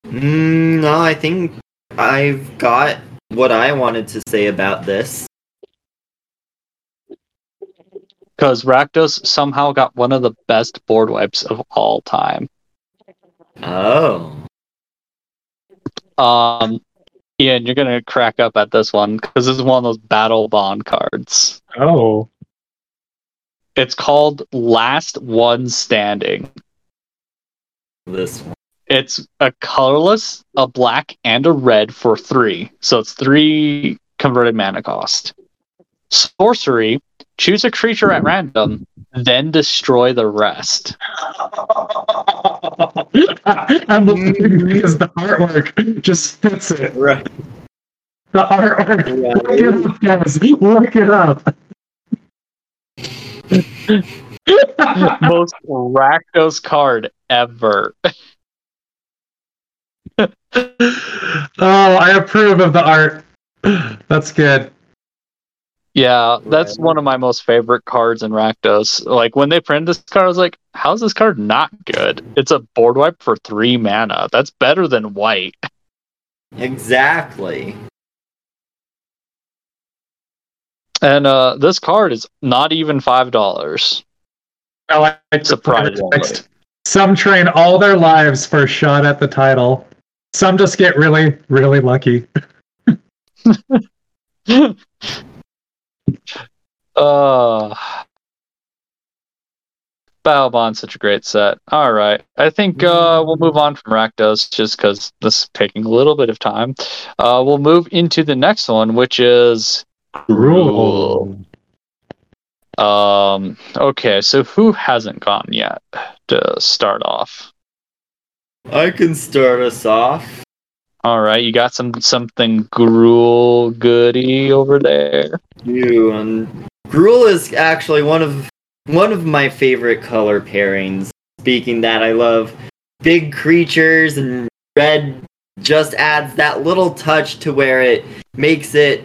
Mm, no, I think I've got what I wanted to say about this. Because Rakdos somehow got one of the best board wipes of all time. Oh. Um, Ian, you're gonna crack up at this one because this is one of those Battlebond cards. Oh. It's called Last One Standing. This one. It's a colorless, a black, and a red for three. So it's three converted mana cost. Sorcery: choose a creature at random, then destroy the rest. I'm looking because the artwork just fits it. Right. The artwork. Look Right. it up, guys. Look it up. Most Rakdos card ever. oh, I approve of the art. That's good. Yeah, that's Right. one of my most favorite cards in Rakdos. Like when they printed this card, I was like, "How's this card not good? It's a board wipe for three mana. That's better than white." Exactly. And uh, this card is not even five dollars. I like the Surprisingly. text. Some train all their lives for a shot at the title. Some just get really, really lucky. uh Battlebond's such a great set. All right, I think uh, we'll move on from Rakdos just because this is taking a little bit of time. Uh, we'll move into the next one, which is Gruul. Um. Okay. So who hasn't gone yet to start off? I can start us off. All right. You got some something Gruul goody over there. You um, Gruul is actually one of one of my favorite color pairings. Speaking that, I love big creatures and red just adds that little touch to where it makes it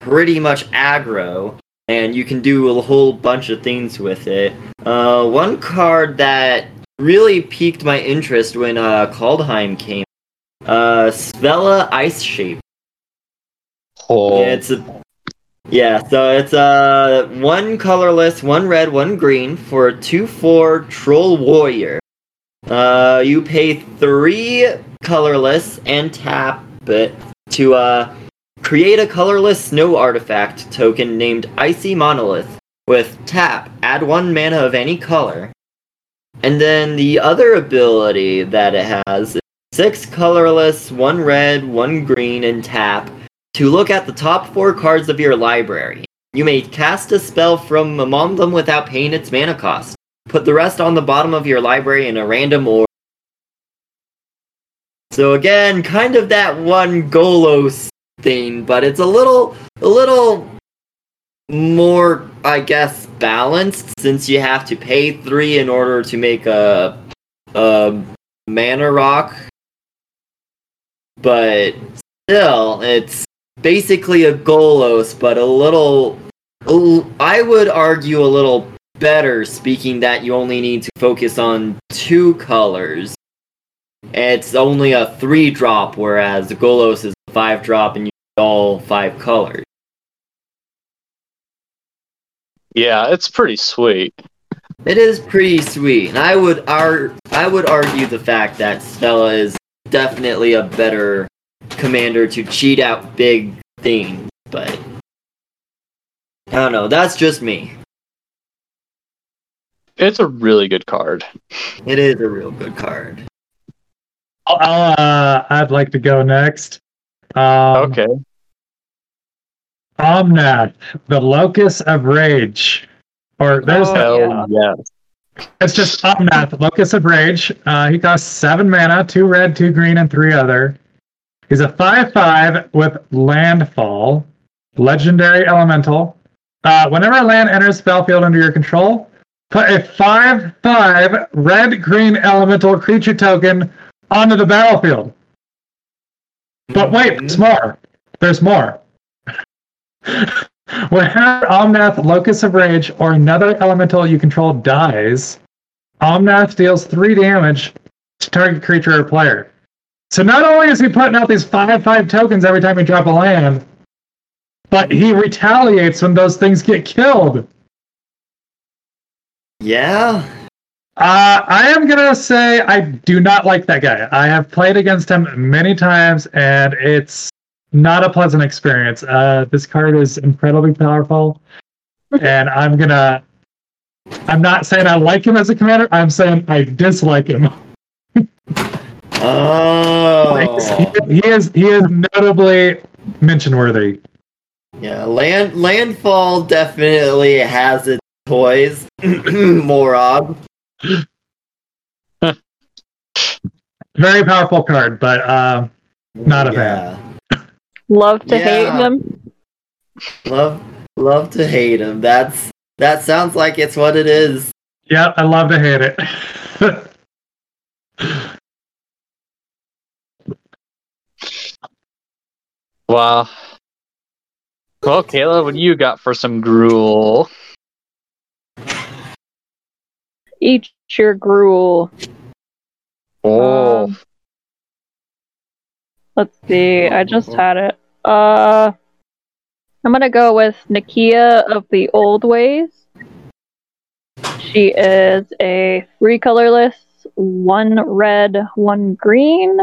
pretty much aggro, and you can do a whole bunch of things with it. Uh, one card that really piqued my interest when uh, Kaldheim came, uh, Svella Ice Shaper. Oh, Yeah, it's a yeah, so it's uh one colorless, one red, one green for a two four troll warrior. Uh, you pay three colorless and tap it to uh create a colorless snow artifact token named Icy Monolith with tap. Add one mana of any color. And then the other ability that it has is six colorless, one red, one green, and tap to look at the top four cards of your library. You may cast a spell from among them without paying its mana cost. Put the rest on the bottom of your library in a random order. So again, kind of that one Golos thing, but it's a little a little more I guess balanced since you have to pay 3 in order to make a a mana rock. But still, it's basically a Golos, but a little. I would argue a little better, speaking that you only need to focus on two colors. It's only a three drop, whereas Golos is a five drop and you all five colors. Yeah, it's pretty sweet. It is pretty sweet, and I would ar- I would argue the fact that Svella is definitely a better commander to cheat out big things, but I don't know. That's just me. It's a really good card. It is a real good card. I'll, I'll, uh, I'd like to go next. Um, Okay. Omnath, the Locus of Rage. Or there's Oh, Hell yeah. yes. it's just Omnath, Locus of Rage. Uh, he costs seven mana, two red, two green, and three other. He's a five-five with landfall, legendary elemental. Uh, whenever a land enters battlefield under your control, put a five-five red-green elemental creature token onto the battlefield. But wait, there's more. There's more. Whenever Omnath, Locus of Rage, or another elemental you control dies, Omnath deals three damage to target creature or player. So not only is he putting out these 5 5 tokens every time you drop a land, but he retaliates when those things get killed. Yeah. Uh, I am gonna say I do not like that guy. I have played against him many times, and it's not a pleasant experience. Uh, this card is incredibly powerful, and I'm gonna. I'm not saying I like him as a commander. I'm saying I dislike him. Oh. He is he is notably mention worthy. Yeah, land landfall definitely has its toys. Morog. Very powerful card, but uh, Not a fan. Love to hate Yeah. him. Love love to hate him. That's that sounds like it's what it is. yeah, I love to hate it. Wow. Well, Kayla, what do you got for some Gruul? Eat your gruel. Oh, Um, let's see. I just had it. Uh, I'm gonna go with Nikya of the Old Ways. She is a three colorless, one red, one green,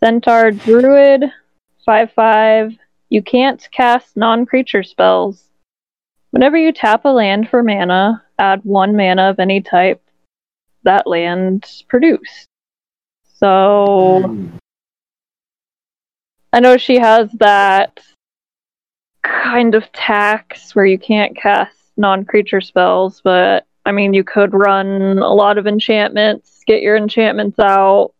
centaur druid, five five. You can't cast non-creature spells. Whenever you tap a land for mana, add one mana of any type that land produced. So I know she has that kind of tax where you can't cast non creature spells, but I mean, you could run a lot of enchantments, get your enchantments out,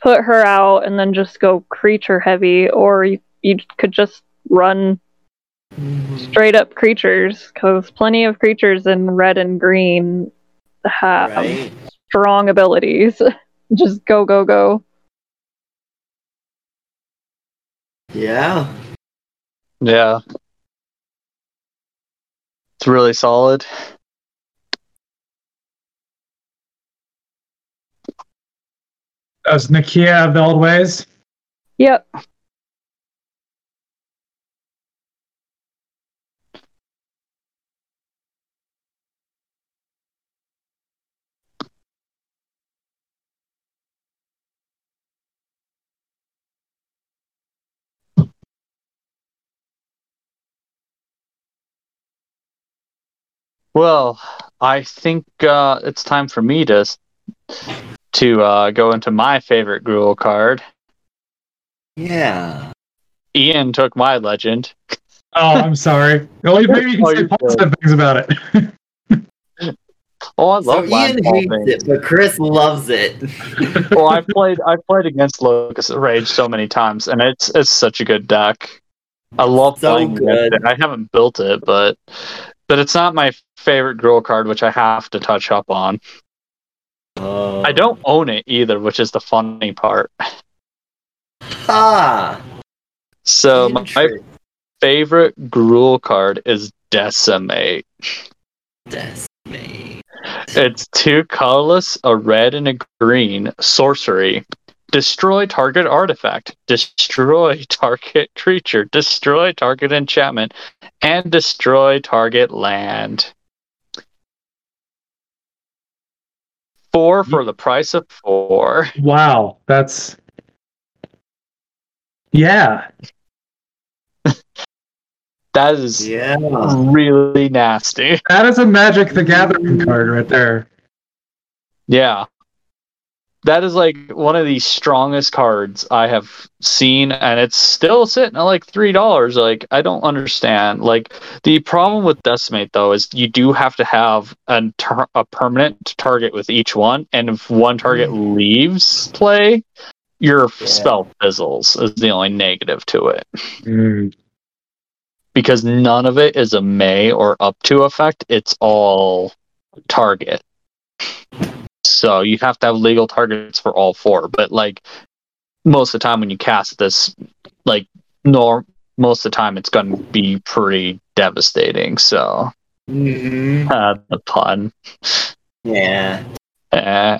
put her out, and then just go creature heavy, or you, you could just run straight up creatures, because plenty of creatures in red and green have Right? strong abilities. just go, go, go. Yeah. yeah. It's really solid. As Nikya of the old ways. Yep. Well, I think uh, it's time for me to to uh, go into my favorite Gruul card. Yeah. Ian took my legend. Oh, I'm sorry. Well, maybe you Oh, can say you're good. positive things about it. Oh, I So Ian hates things. it, but Chris loves it. well, I've played I've played against Locust Rage so many times, and it's it's such a good deck. I love So playing good. it. I haven't built it, but but it's not my favorite Gruul card, which I have to touch up on. Oh. I don't own it either, which is the funny part. Ah. So my favorite Gruul card is Decimate. Decimate. It's two colorless, a red and a green sorcery. Destroy target artifact, destroy target creature, destroy target enchantment, and destroy target land. Four for the price of four. Wow, that's yeah. That is Yeah. really nasty. That is a Magic the Gathering card right there. Yeah. That is like one of the strongest cards I have seen, and it's still sitting at like three dollars. Like I don't understand. Like the problem with Decimate though is you do have to have a, a permanent target with each one, and if one target leaves play, your Yeah. spell fizzles. Is the only negative to it Mm. because none of it is a May or up to effect. It's all target. So you have to have legal targets for all four. But like most of the time when you cast this, like nor most of the time it's going to be pretty devastating. So hmm uh, the pun. Yeah. Eh.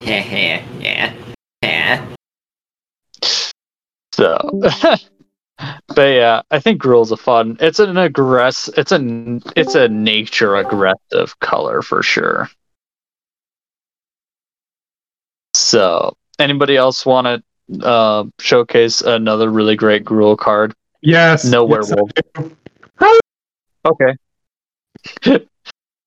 Yeah. Yeah. Yeah. So, but yeah, I think Gruul's a fun. It's an aggress. It's a it's a nature aggressive color for sure. So, anybody else want to uh, showcase another really great Gruul card? Yes. No yes, werewolf. Okay.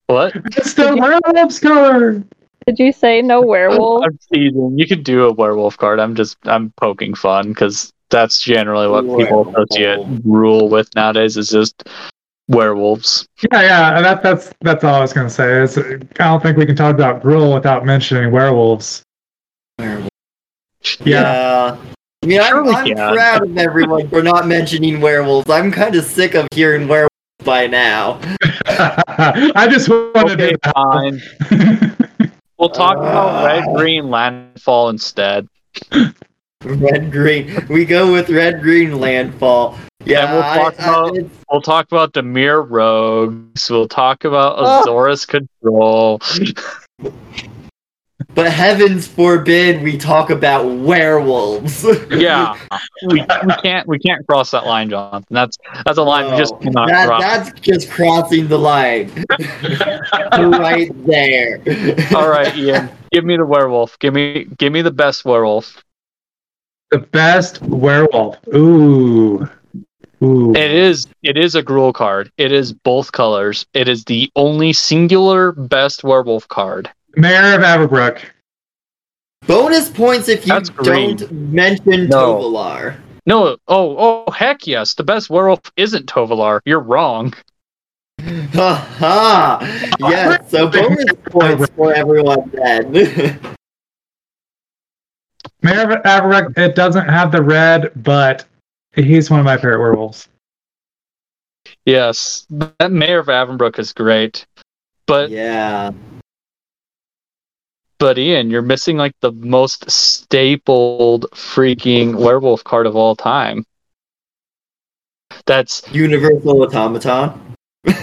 what? It's the werewolf's card. Did you say no werewolf? I'm teasing. You could do a werewolf card. I'm just I'm poking fun because that's generally what people Werewolf. associate rule with nowadays. Is just werewolves. Yeah, yeah. That, that's that's all I was gonna say. Is I don't think we can talk about Gruul without mentioning werewolves. Werewolf. Yeah. Yeah. I mean, I'm, Surely I'm can. proud of everyone for not mentioning werewolves. I'm kind of sick of hearing werewolves by now. I just wanted Okay, to. fine. We'll talk about red green landfall instead. Red green. We go with red green landfall. Yeah, And we'll talk I- about- it's- We'll talk about Dimir rogues. We'll talk about Ah. Azorius control. but heavens forbid we talk about werewolves. Yeah, we, we can't we can't cross that line, Jonathan. That's that's a line we just No, cannot that, cross. that's just crossing the line right there. All right, Ian, give me the werewolf. Give me give me the best werewolf. The best werewolf. Ooh. Ooh. It is it is a Gruul card. It is both colors. It is the only singular best werewolf card. Mayor of Avabruck. Bonus points if you That's green. don't mention No. Tovolar. No, oh oh heck yes, the best werewolf isn't Tovolar. You're wrong. Ha ha! Yes, so bonus points for everyone then. Mayor of Avabruck. It doesn't have the red, but he's one of my favorite werewolves. Yes, that Mayor of Avabruck is great, but yeah. But Ian, you're missing like the most stapled freaking werewolf card of all time. That's Universal Automaton.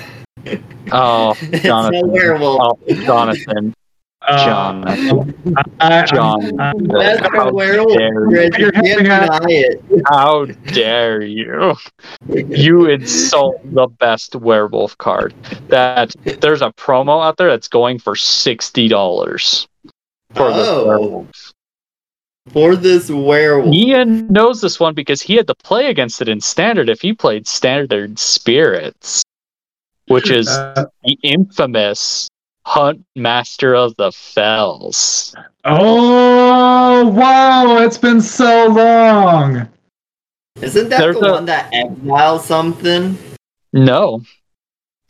oh it's Jonathan. oh, Jonathan, Uh, Jonathan, I, I- John. I- That's How a werewolf. dare You You're can't having a- deny it. how dare you? You insult the best werewolf card. That there's a promo out there that's going for sixty dollars for this Oh. werewolf. For this werewolf. Ian knows this one because he had to play against it in standard if he played standard spirits, which is uh, the infamous Hunt Master of the Fells. oh wow! It's been so long. Isn't that There's the a- one that exiles something? No.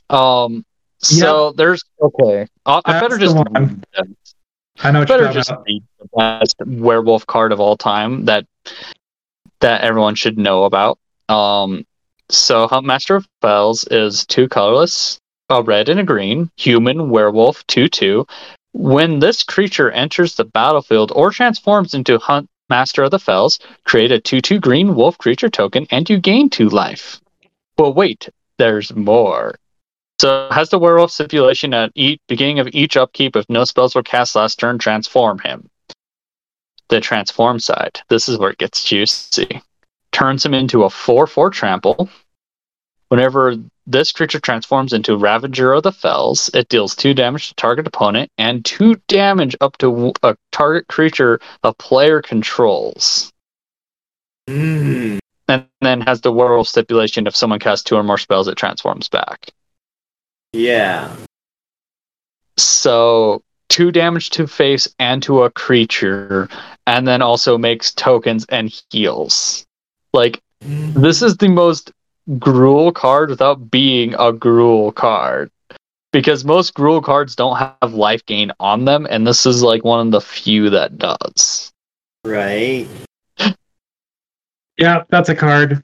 Um. So there's okay. I, I better just the one. I know what better you're just talking about. read the best werewolf card of all time that that everyone should know about. Um, so Huntmaster of Fells is two colorless, a red and a green, human werewolf two two. When this creature enters the battlefield or transforms into Hunt Master of the Fells, create a two two green wolf creature token and you gain two life. But wait, there's more. So has the werewolf stipulation at each beginning of each upkeep if no spells were cast last turn, transform him. the transform side. This is where it gets juicy. Turns him into a 4 4 trample. Whenever this creature transforms into Ravager of the Fells, it deals 2 damage to target opponent and 2 damage up to a target creature the player controls. Mm. And then has the werewolf stipulation if someone casts two or more spells, it transforms back. Yeah. So two damage to face and to a creature, and then also makes tokens and heals. Like this is the most Gruul card without being a Gruul card. Because most Gruul cards don't have life gain on them, and this is like one of the few that does. Right. Yeah, that's a card.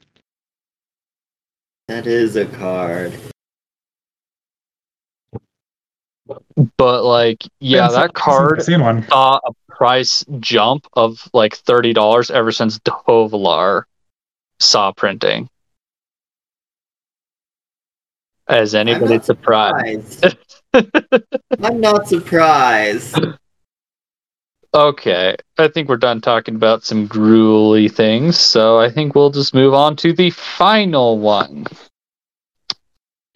That is a card. But like, yeah, Been that card one. saw a price jump of like thirty dollars ever since Tovolar saw printing. Is anybody not surprised? Surprised. I'm not surprised. Okay, I think we're done talking about some gruely things, so I think we'll just move on to the final one.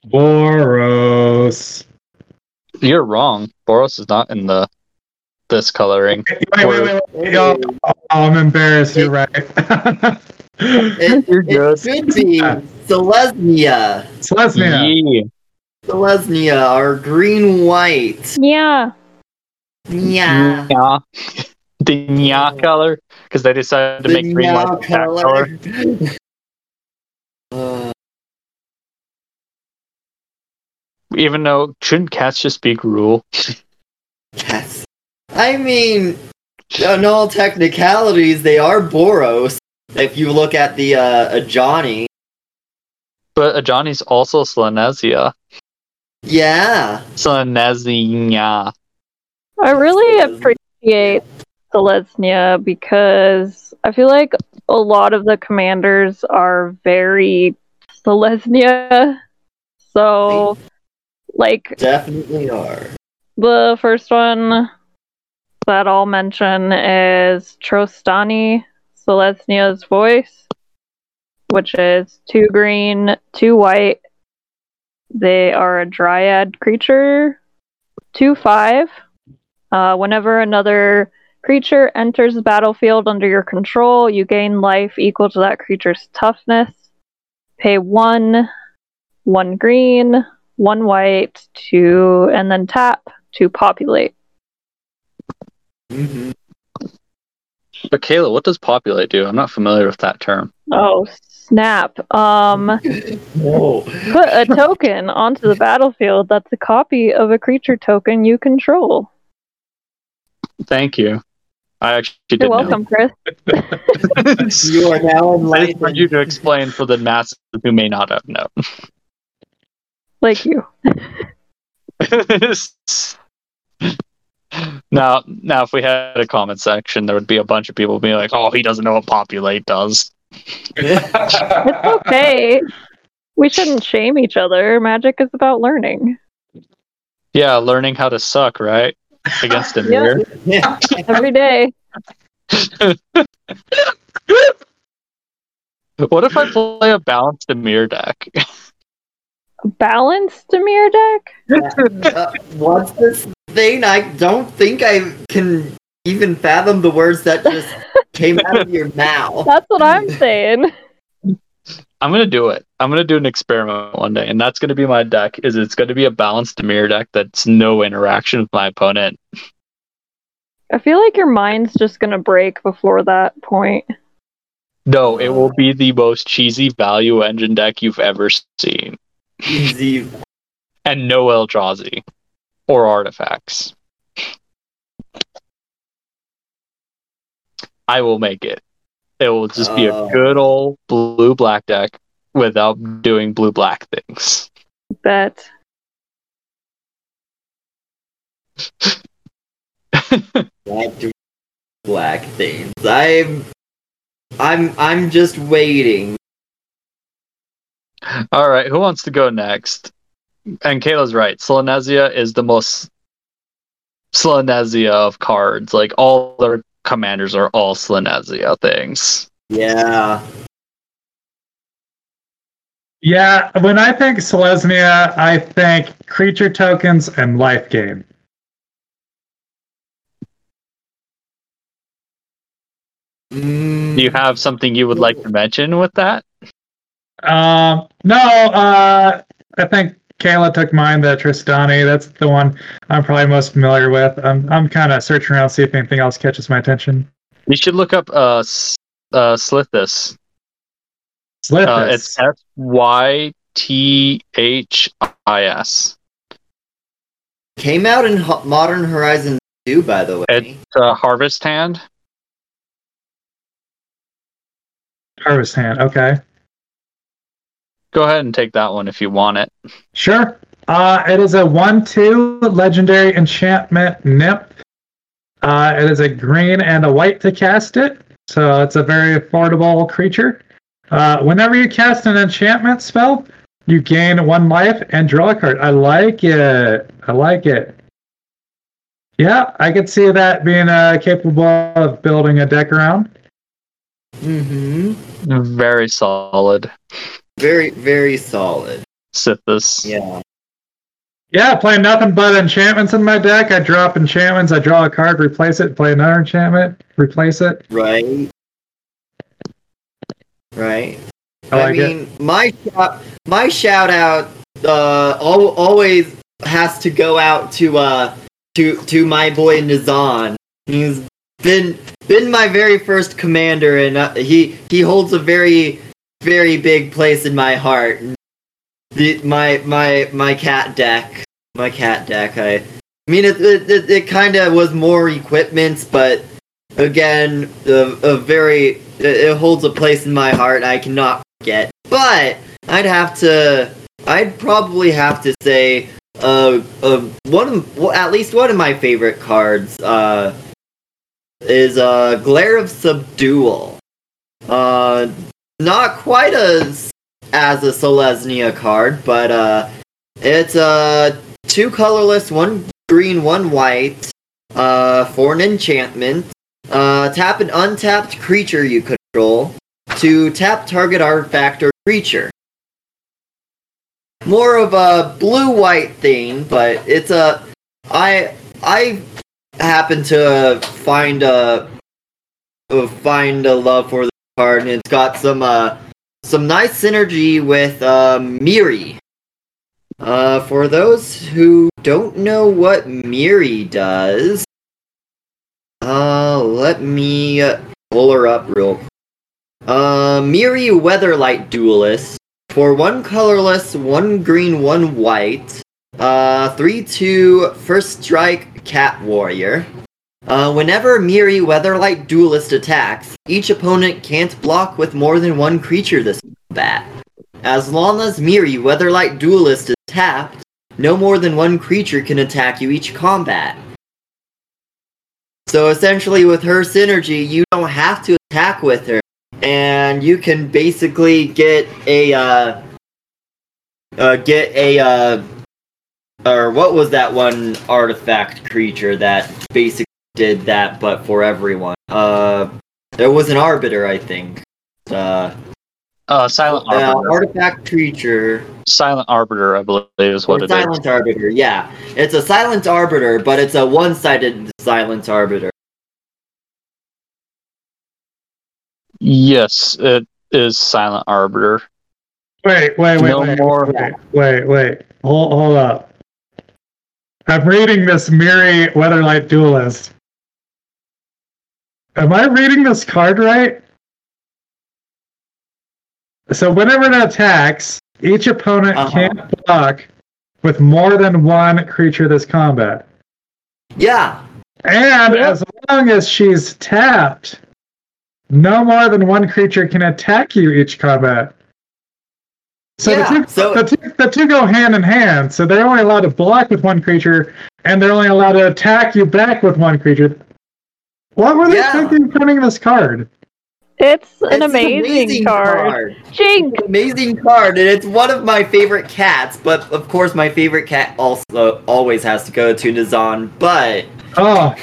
Boros. You're wrong. Boros is not in the this coloring. Wait, wait, wait, wait. Yo, oh, I'm embarrassed. You're right. It, You're it good. should be Selesnya. Selesnya. Yeah. Selesnya, our green white. Yeah. Yeah. Yeah. the nya color because they decided to The make green Nya white that color. Uh, Even though shouldn't cats just be rule? yes. I mean, in all technicalities, they are Boros. If you look at the uh, Ajani. But Ajani's also Selesnya. Yeah. Selesnya. I really appreciate Selesnya because I feel like a lot of the commanders are very Selesnya. So, like, Definitely are. the first one that I'll mention is Trostani, Selesnya's voice, which is two green, two white. They are a dryad creature, two five. Uh, whenever another creature enters the battlefield under your control, you gain life equal to that creature's toughness. Pay one, one green, one white two, and then tap to populate. hmm But Kayla, what does populate do? I'm not familiar with that term. Oh snap! Um, Whoa. put a token onto the battlefield that's a copy of a creature token you control. Thank you. I actually You're didn't welcome, Chris. You are now I just want you to explain for the masses who may not have known. Like you. now, now, if we had a comment section, there would be a bunch of people being like, "Oh, he doesn't know what populate does." It's okay. We shouldn't shame each other. Magic is about learning. Yeah, learning how to suck, right? Against a mirror. Every day. What if I play a balanced mirror deck? Balanced mirror deck? Uh, what's this thing? I don't think I can even fathom the words that just came out of your mouth. That's what I'm saying. I'm gonna do it. I'm gonna do an experiment one day, and that's gonna be my deck. Is it's gonna be a balanced mirror deck that's no interaction with my opponent. I feel like your mind's just gonna break before that point. No, it will be the most cheesy value engine deck you've ever seen, Easy. and no Eldrazi or artifacts. I will make it. It will just be a Oh. good old blue black deck without doing blue black things. Bet. Black, black things. I'm. I'm. I'm just waiting. All right, who wants to go next? And Kayla's right. Selesnya is the most Selesnya of cards. Like all their commanders are all Selesnya things. Yeah. Yeah, when I think Selesnya, I think creature tokens and life gain. Mm, Do you have something you would like to mention with that? Um, no, uh, I think Kayla took mine, the Trostani. That's the one I'm probably most familiar with. I'm, I'm kind of searching around, to see if anything else catches my attention. You should look up uh, uh Sythis. Sythis. Uh, it's S Y T H I S. Came out in Ho- Modern Horizon 2, by the way. It's a harvest hand. Harvest Hand. Okay. Go ahead and take that one if you want it. Sure. Uh, it is a 1 2 legendary enchantment nymph. Uh, it is a green and a white to cast it, so it's a very affordable creature. Uh, whenever you cast an enchantment spell, you gain one life and draw a card. I like it. I like it. Yeah, I could see that being uh, capable of building a deck around. Mm-hmm. Very solid. Very, very solid. Sythis. Yeah. Yeah, playing nothing but enchantments in my deck. I drop enchantments, I draw a card, replace it, play another enchantment, replace it. Right. Right. I I, like it. mean, my shout, my shout out uh, al- always has to go out to uh to to my boy Nazahn. He's been been my very first commander, and uh, he he holds a very very big place in my heart. The, my my my cat deck, my cat deck. I, I mean, it it, it, it kind of was more equipments, but again, a, a very it, holds a place in my heart. I cannot forget. But I'd have to, I'd probably have to say, uh, uh one of well, at least one of my favorite cards, uh, is uh Glare of Subdual. Uh, not quite as as a Selesnya card, but uh, it's uh two colorless, one green, one white, uh, for an enchantment. Uh, tap an untapped creature you control to tap target artifact or creature. More of a blue-white thing, but it's a I I happen to find a find a love for the card, and it's got some uh some nice synergy with uh, Mirri. Uh, for those who don't know what Mirri does, uh, let me uh, pull her up real quick. Uh, Mirri Weatherlight Duelist. For one colorless, one green, one white. Uh, 3 2 First Strike Cat Warrior. Uh, whenever Mirri Weatherlight Duelist attacks, each opponent can't block with more than one creature this combat. As long as Mirri Weatherlight Duelist is tapped, no more than one creature can attack you each combat. So essentially, with her synergy, you don't have to attack with her, and you can basically get a uh, uh get a uh, or what was that one artifact creature that basically did that, but for everyone? Uh, there was an arbiter, I think. Uh, Uh, Silent uh, Arbiter. artifact creature. Silent Arbiter, I believe, is what Or it is. silent arbiter, yeah. It's a silent arbiter, but it's a one-sided silent arbiter. Yes, it is Silent Arbiter. Wait, wait, wait, No wait, more- wait, wait, wait. Hold, hold up. I'm reading this Mirri Weatherlight Duelist. Am I reading this card right? So whenever it attacks, each opponent Uh-huh. can't block with more than one creature this combat. Yeah, And Yep. as long as she's tapped, no more than one creature can attack you each combat. So, Yeah, the, two, so- the, two, the two go hand in hand. So they're only allowed to block with one creature, and they're only allowed to attack you back with one creature. What were they Yeah. thinking printing this card? It's an It's amazing, card. Jink! It's an amazing card, and it's one of my favorite cats. But of course, my favorite cat also always has to go to Nazahn. But Oh,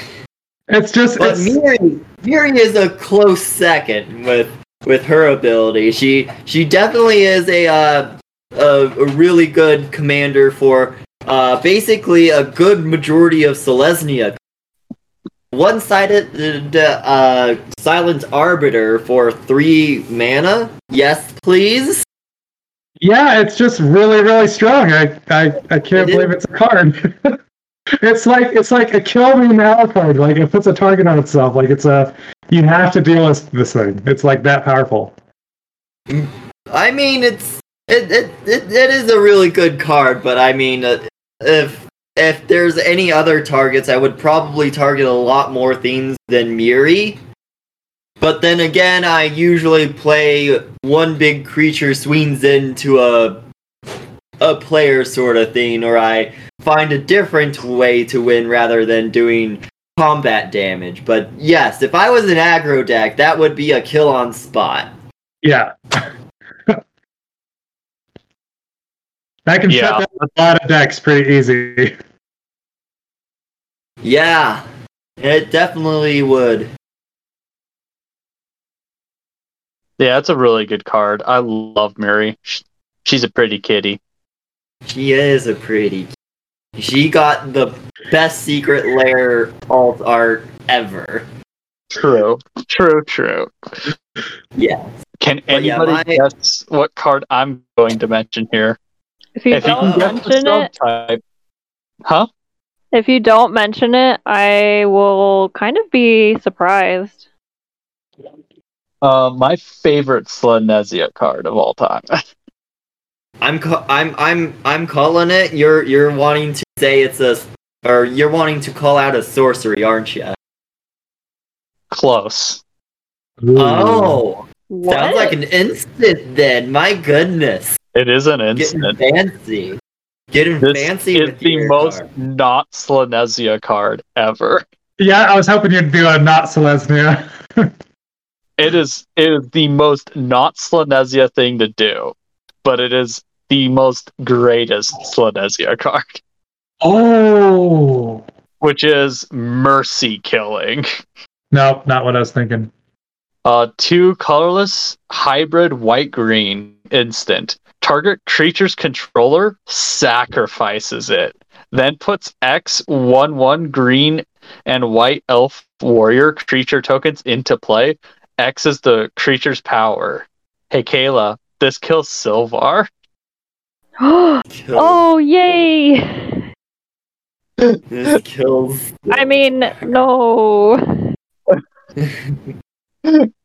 It's just But it's, Mirri, Mirri is a close second with with her ability. She she definitely is a uh, a, a really good commander for uh, basically a good majority of Selesnya. One sided uh, Silent Arbiter for three mana. Yes, please. yeah, it's just really really strong. I I, I can't It believe it's a card. it's like it's like a kill me now card. Like it puts a target on itself. Like it's a you have to deal with this thing. It's like that powerful. I mean, it's it it, it, it is a really good card, but I mean, uh, if if there's any other targets, I would probably target a lot more things than Mirri. But then again, I usually play one big creature swings into a a player sort of thing, or I find a different way to win rather than doing combat damage. But yes, if I was an aggro deck, that would be a kill on spot. Yeah. I can Yeah. shut down a lot of decks pretty easy. Yeah, it definitely would. Yeah, it's a really good card. I love Mary. She's a pretty kitty. She is a pretty. She got the best secret lair alt art ever. True. True, true. Yeah. Can But yeah, anybody my- guess what card I'm going to mention here? If you if don't can guess the mention it, subtype. Huh? if you don't mention it, I will kind of be surprised. Uh, my favorite Selesnya card of all time. I'm ca- I'm I'm I'm calling it. You're you're wanting to say it's a or you're wanting to call out a sorcery, aren't you? Close. Oh, What? sounds like an instant. Then, my goodness, It is an getting instant. fancy, getting This fancy is the your most card. not Selesnya card ever. Yeah, I was hoping you'd do a not Selesnya. It is it is the most not Selesnya thing to do, but it is the most greatest Selesnya card, oh. which is mercy killing. No, not what I was thinking. Uh, two colorless hybrid white green instant. Target creature's controller sacrifices it, then puts X one one green and white elf warrior creature tokens into play. X is the creature's power. Hey Kayla, this kills Silvar. Kills- oh, yay! This kills. I mean, no.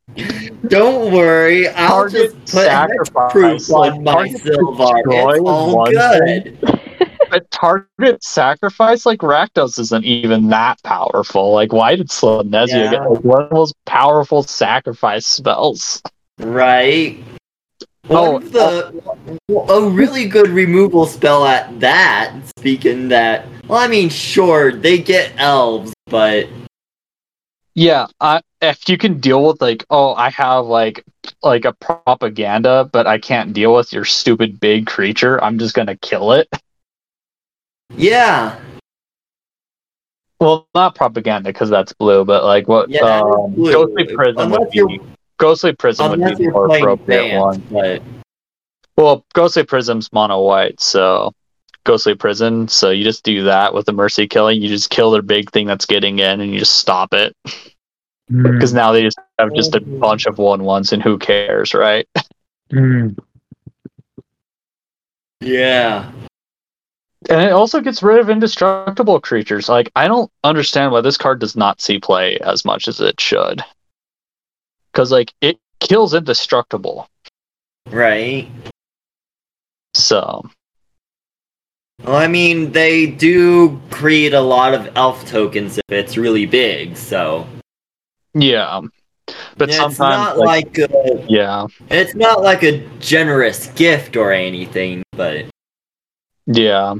Don't worry, I'll Target just put sacrifice, proof on my target Silvar. It's all good. But target sacrifice like Rakdos isn't even that powerful. Like why did Selesnya Yeah. get like, one of the most powerful sacrifice spells? Right. Oh, One of the oh. a really good removal spell at that. Speaking that, well, I mean, sure they get elves, but Yeah, I, if you can deal with like, oh, I have like like a propaganda, but I can't deal with your stupid big creature. I'm just gonna kill it. yeah, Well, not propaganda because that's blue, but like what? yeah. um. Ghostly Prison Unless would be Ghostly Prison would be the more appropriate Vance, one. but Well, Ghostly Prison's mono white, so Ghostly Prison. So you just do that with the Mercy killing. You just kill their big thing that's getting in, and you just stop it. Mm, Because now they just have just a bunch of one ones, and who cares, right? mm. yeah, And it also gets rid of indestructible creatures. Like I don't understand why this card does not see play as much as it should. Because like it kills indestructible. right. So Well, I mean, they do create a lot of elf tokens if it's really big, so yeah, but it's not like, like a, yeah, it's not like a generous gift or anything, but yeah.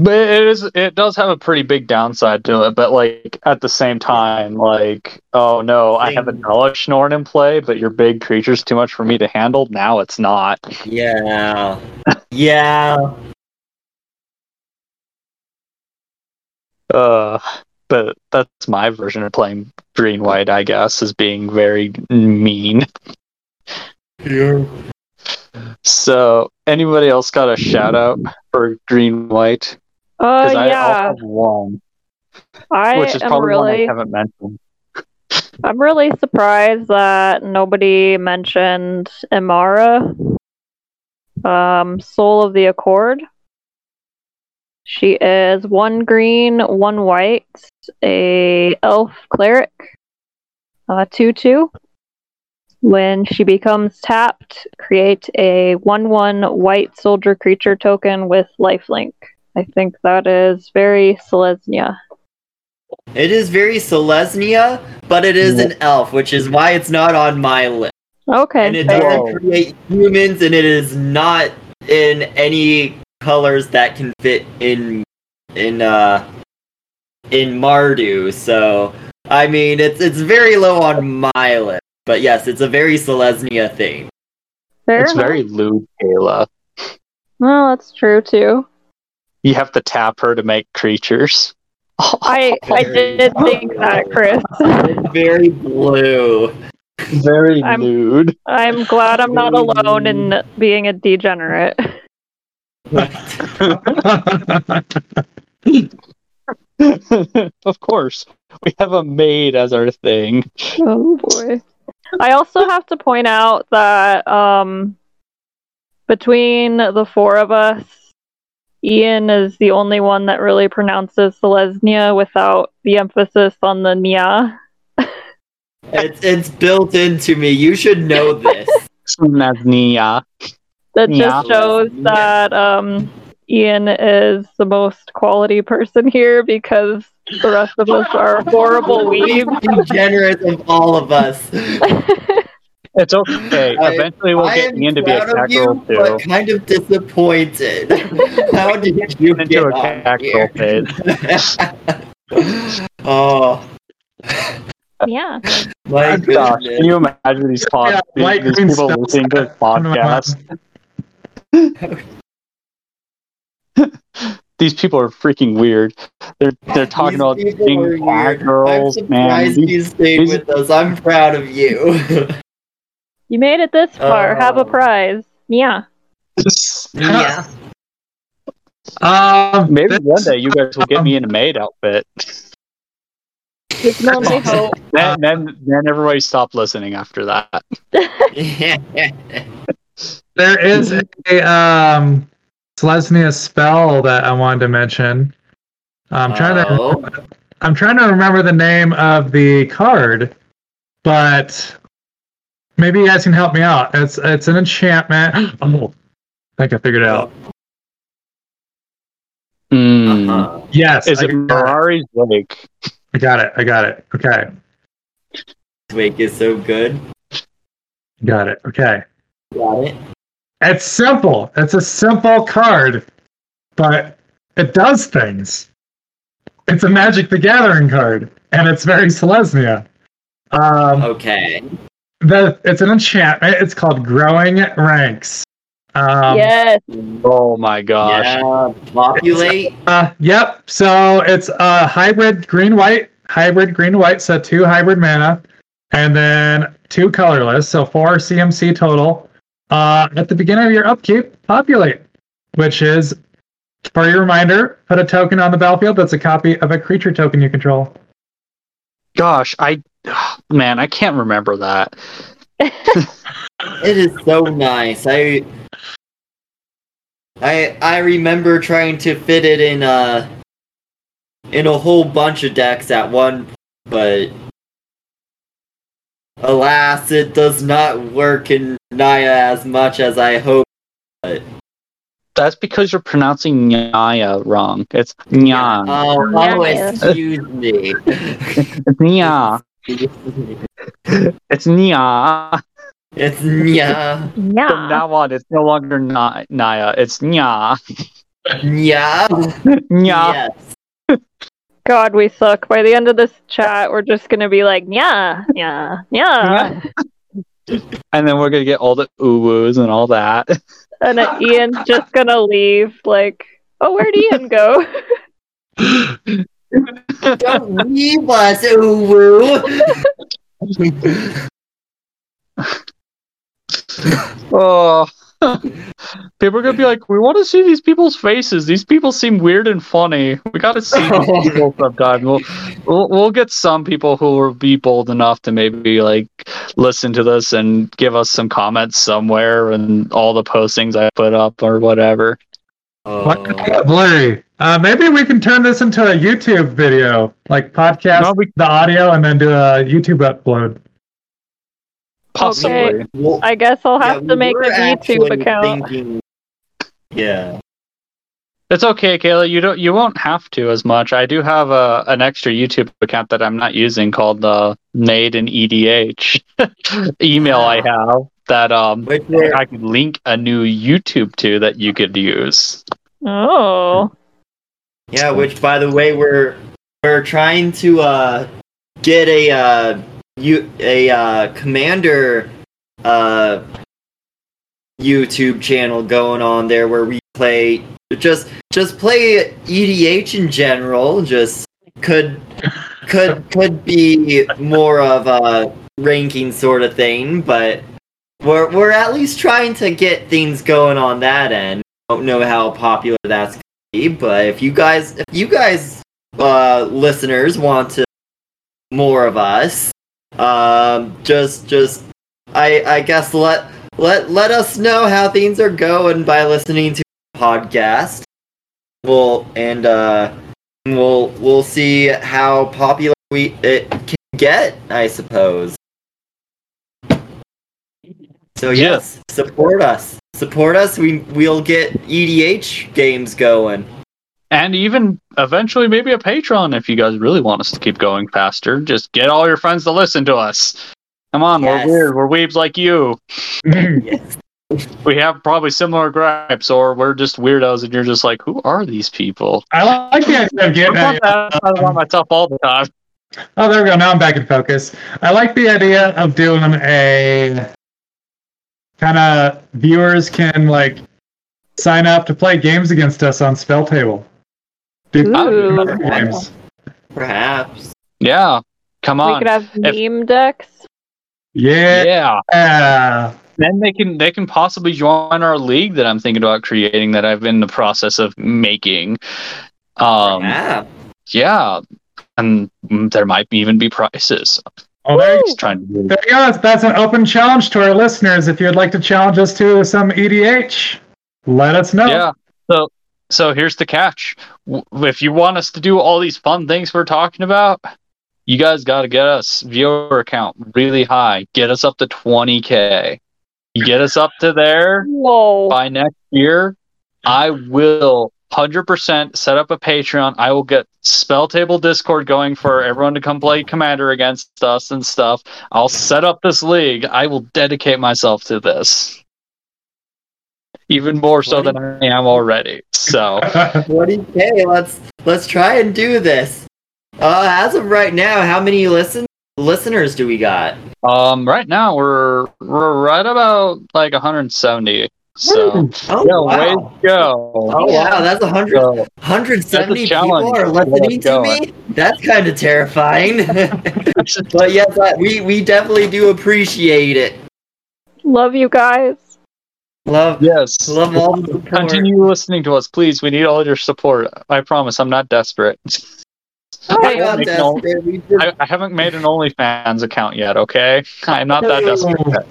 But it is it does have a pretty big downside to it, but like at the same time, like, oh no, I have a Thing- Elesh Norn in play, but your big creature's too much for me to handle. Now it's not. yeah, yeah. Uh but that's my version of playing green white, I guess, is being very mean. Yeah. So, anybody else got a shout out for green white? Uh, Because I yeah, also have one, I which is am probably one I haven't mentioned. I'm really surprised that nobody mentioned Emmara, um, Soul of the Accord. She is one green, one white, a elf cleric, uh, two two. When she becomes tapped, create a one one white soldier creature token with lifelink. I think that is very Selesnya. It is very Selesnya, but it is an elf, which is why it's not on my list. Okay, And it doesn't create humans, and it is not in any colors that can fit in in uh in Mardu. So I mean, it's it's very low on my list. But yes, it's a very Selesnya thing. Fair It's enough. very lewd, Kayla. Well, that's true too. You have to tap her to make creatures. I I did think that, Chris. It's very blue. very I'm- lewd. I'm glad I'm not alone in being a degenerate. of course. We have a maid as our thing. Oh boy. I also have to point out that um between the four of us, Ian is the only one that really pronounces Selesnya without the emphasis on the nia. It's it's built into me. You should know this. Snaznia. That Yeah. just shows that um Ian is the most quality person here because the rest of us are horrible weebs. Generous of all of us. It's okay. I- Eventually, we'll I get Ian to be a proud of cat you, girl but kind of disappointed. How did you get Into get a on cat girl phase. oh yeah. my Gosh, can you imagine these, pod- Yeah, these, these people stuff. listening to this podcast? These people are freaking weird. They're they're talking These about being are weird. girls, I'm man. surprised you stayed these- with us. I'm proud of you. You made it this far. Have a Oh. prize. Yeah. yeah. um, Maybe this- one day you guys will get me in a maid outfit. You can only hope. Then, then, then everybody stopped listening after that. There is a um Selesnya spell that I wanted to mention. I'm trying Oh. to I'm trying to remember the name of the card, but maybe you guys can help me out. It's it's an enchantment. Oh, I think I figured it out. Uh-huh. Yes, Is I it got it. Mirari's Wake? I got it. I got it. Okay, Wake is so good. got it. Okay. Got it. It's simple. It's a simple card, but it does things. It's a Magic the Gathering card, and it's very Selesnya. Um, Okay. the it's an enchantment. It's called Growing Ranks. Um, yes. Oh my gosh. Yeah. Populate. Uh, yep. So it's a hybrid green white, hybrid green white. So two hybrid mana, and then two colorless. So four CMC total. Uh, at the beginning of your upkeep, populate, which is, for your reminder, put a token on the battlefield that's a copy of a creature token you control. Gosh, I man, I can't remember that. It is so nice. I I I remember trying to fit it in a in a whole bunch of decks at one but alas, it does not work in Naya as much as I hope. That's because you're pronouncing Nyaya wrong. It's Nya. Oh, oh, excuse me. It's Nya. It's Nya. it's Nya. From now on, it's no longer Nya. Naya. It's Nya. Nya. Nya. Yes. God, we suck. By the end of this chat, we're just gonna be like, yeah, yeah, yeah. And then we're gonna get all the ooh-woos and all that. And then Ian's just gonna leave. Like, oh, where'd Ian go? Don't leave us, Uwu. Oh. People are gonna be like, we want to see these people's faces. These people seem weird and funny. We gotta see these people sometime. We'll, we'll we'll get some people who will be bold enough to maybe like listen to this and give us some comments somewhere and all the postings I put up or whatever. What blurry? Uh, maybe we can turn this into a YouTube video, like podcast No, we- the audio and then do a YouTube upload. Possibly. well, I guess I'll have we to make a YouTube account. thinking- Yeah. It's okay, Kayla. You don't. You won't have to as much. I do have a an extra YouTube account that I'm not using called uh, Made in EDH email. I have that um Which I could link a new YouTube to that you could use. Oh. yeah, which by the way, we're we're trying to uh get a uh you a uh commander uh YouTube channel going on there where we play just just play EDH in general. Just could could could be more of a ranking sort of thing, but we're we're at least trying to get things going on that end. Don't know how popular that's gonna be, but if you guys if you guys uh listeners want to more of us, um just just I I guess let let let us know how things are going by listening to the podcast. We'll and uh we'll we'll see how popular we it can get, I suppose. So Yeah. yes, support us. Support us. We we'll get EDH games going. And even eventually, maybe a Patreon if you guys really want us to keep going faster. Just get all your friends to listen to us. Come on, Yes. we're weird. We're weebs like you. Yes. We have probably similar gripes, or we're just weirdos, and you're just like, who are these people? I like the idea of getting want a, that I want myself all the time. Oh, there we go. Now I'm back in focus. I like the idea of doing a kind of viewers can like sign up to play games against us on Spell Table. Do Ooh. Perhaps. Yeah, come on. We could have If- meme decks. Yeah. Yeah. Then they can they can possibly join our league that I'm thinking about creating that I've been in the process of making. Um, Perhaps. yeah, and mm, there might even be prizes. Oh, there, you- trying to do there you go. That's an open challenge to our listeners. If you'd like to challenge us to some EDH, let us know. Yeah. So so here's the catch. If you want us to do all these fun things we're talking about, you guys got to get us viewer count really high. Get us up to 20k. You get us up to there Whoa. by next year, I will 100% set up a Patreon. I will get Spell Table Discord going for everyone to come play Commander against us and stuff. I'll set up this league. I will dedicate myself to this. Even more so than I am already. So, What do you say? Let's let's try and do this. Uh, as of right now, how many listen listeners do we got? um, right now we're we're right about like 170. So, Oh yeah, wow! way to go. Oh wow, that's hundred. So, 170 That's a people are listening to me. That's kind of terrifying. but yes, I, we we definitely do appreciate it. Love you guys. Love yes. love all the support. Continue listening to us, please. We need all your support. I promise, I'm not desperate. We're I, not make only- desperate, I, I haven't made an OnlyFans account yet. Okay, I'm not that oh. desperate.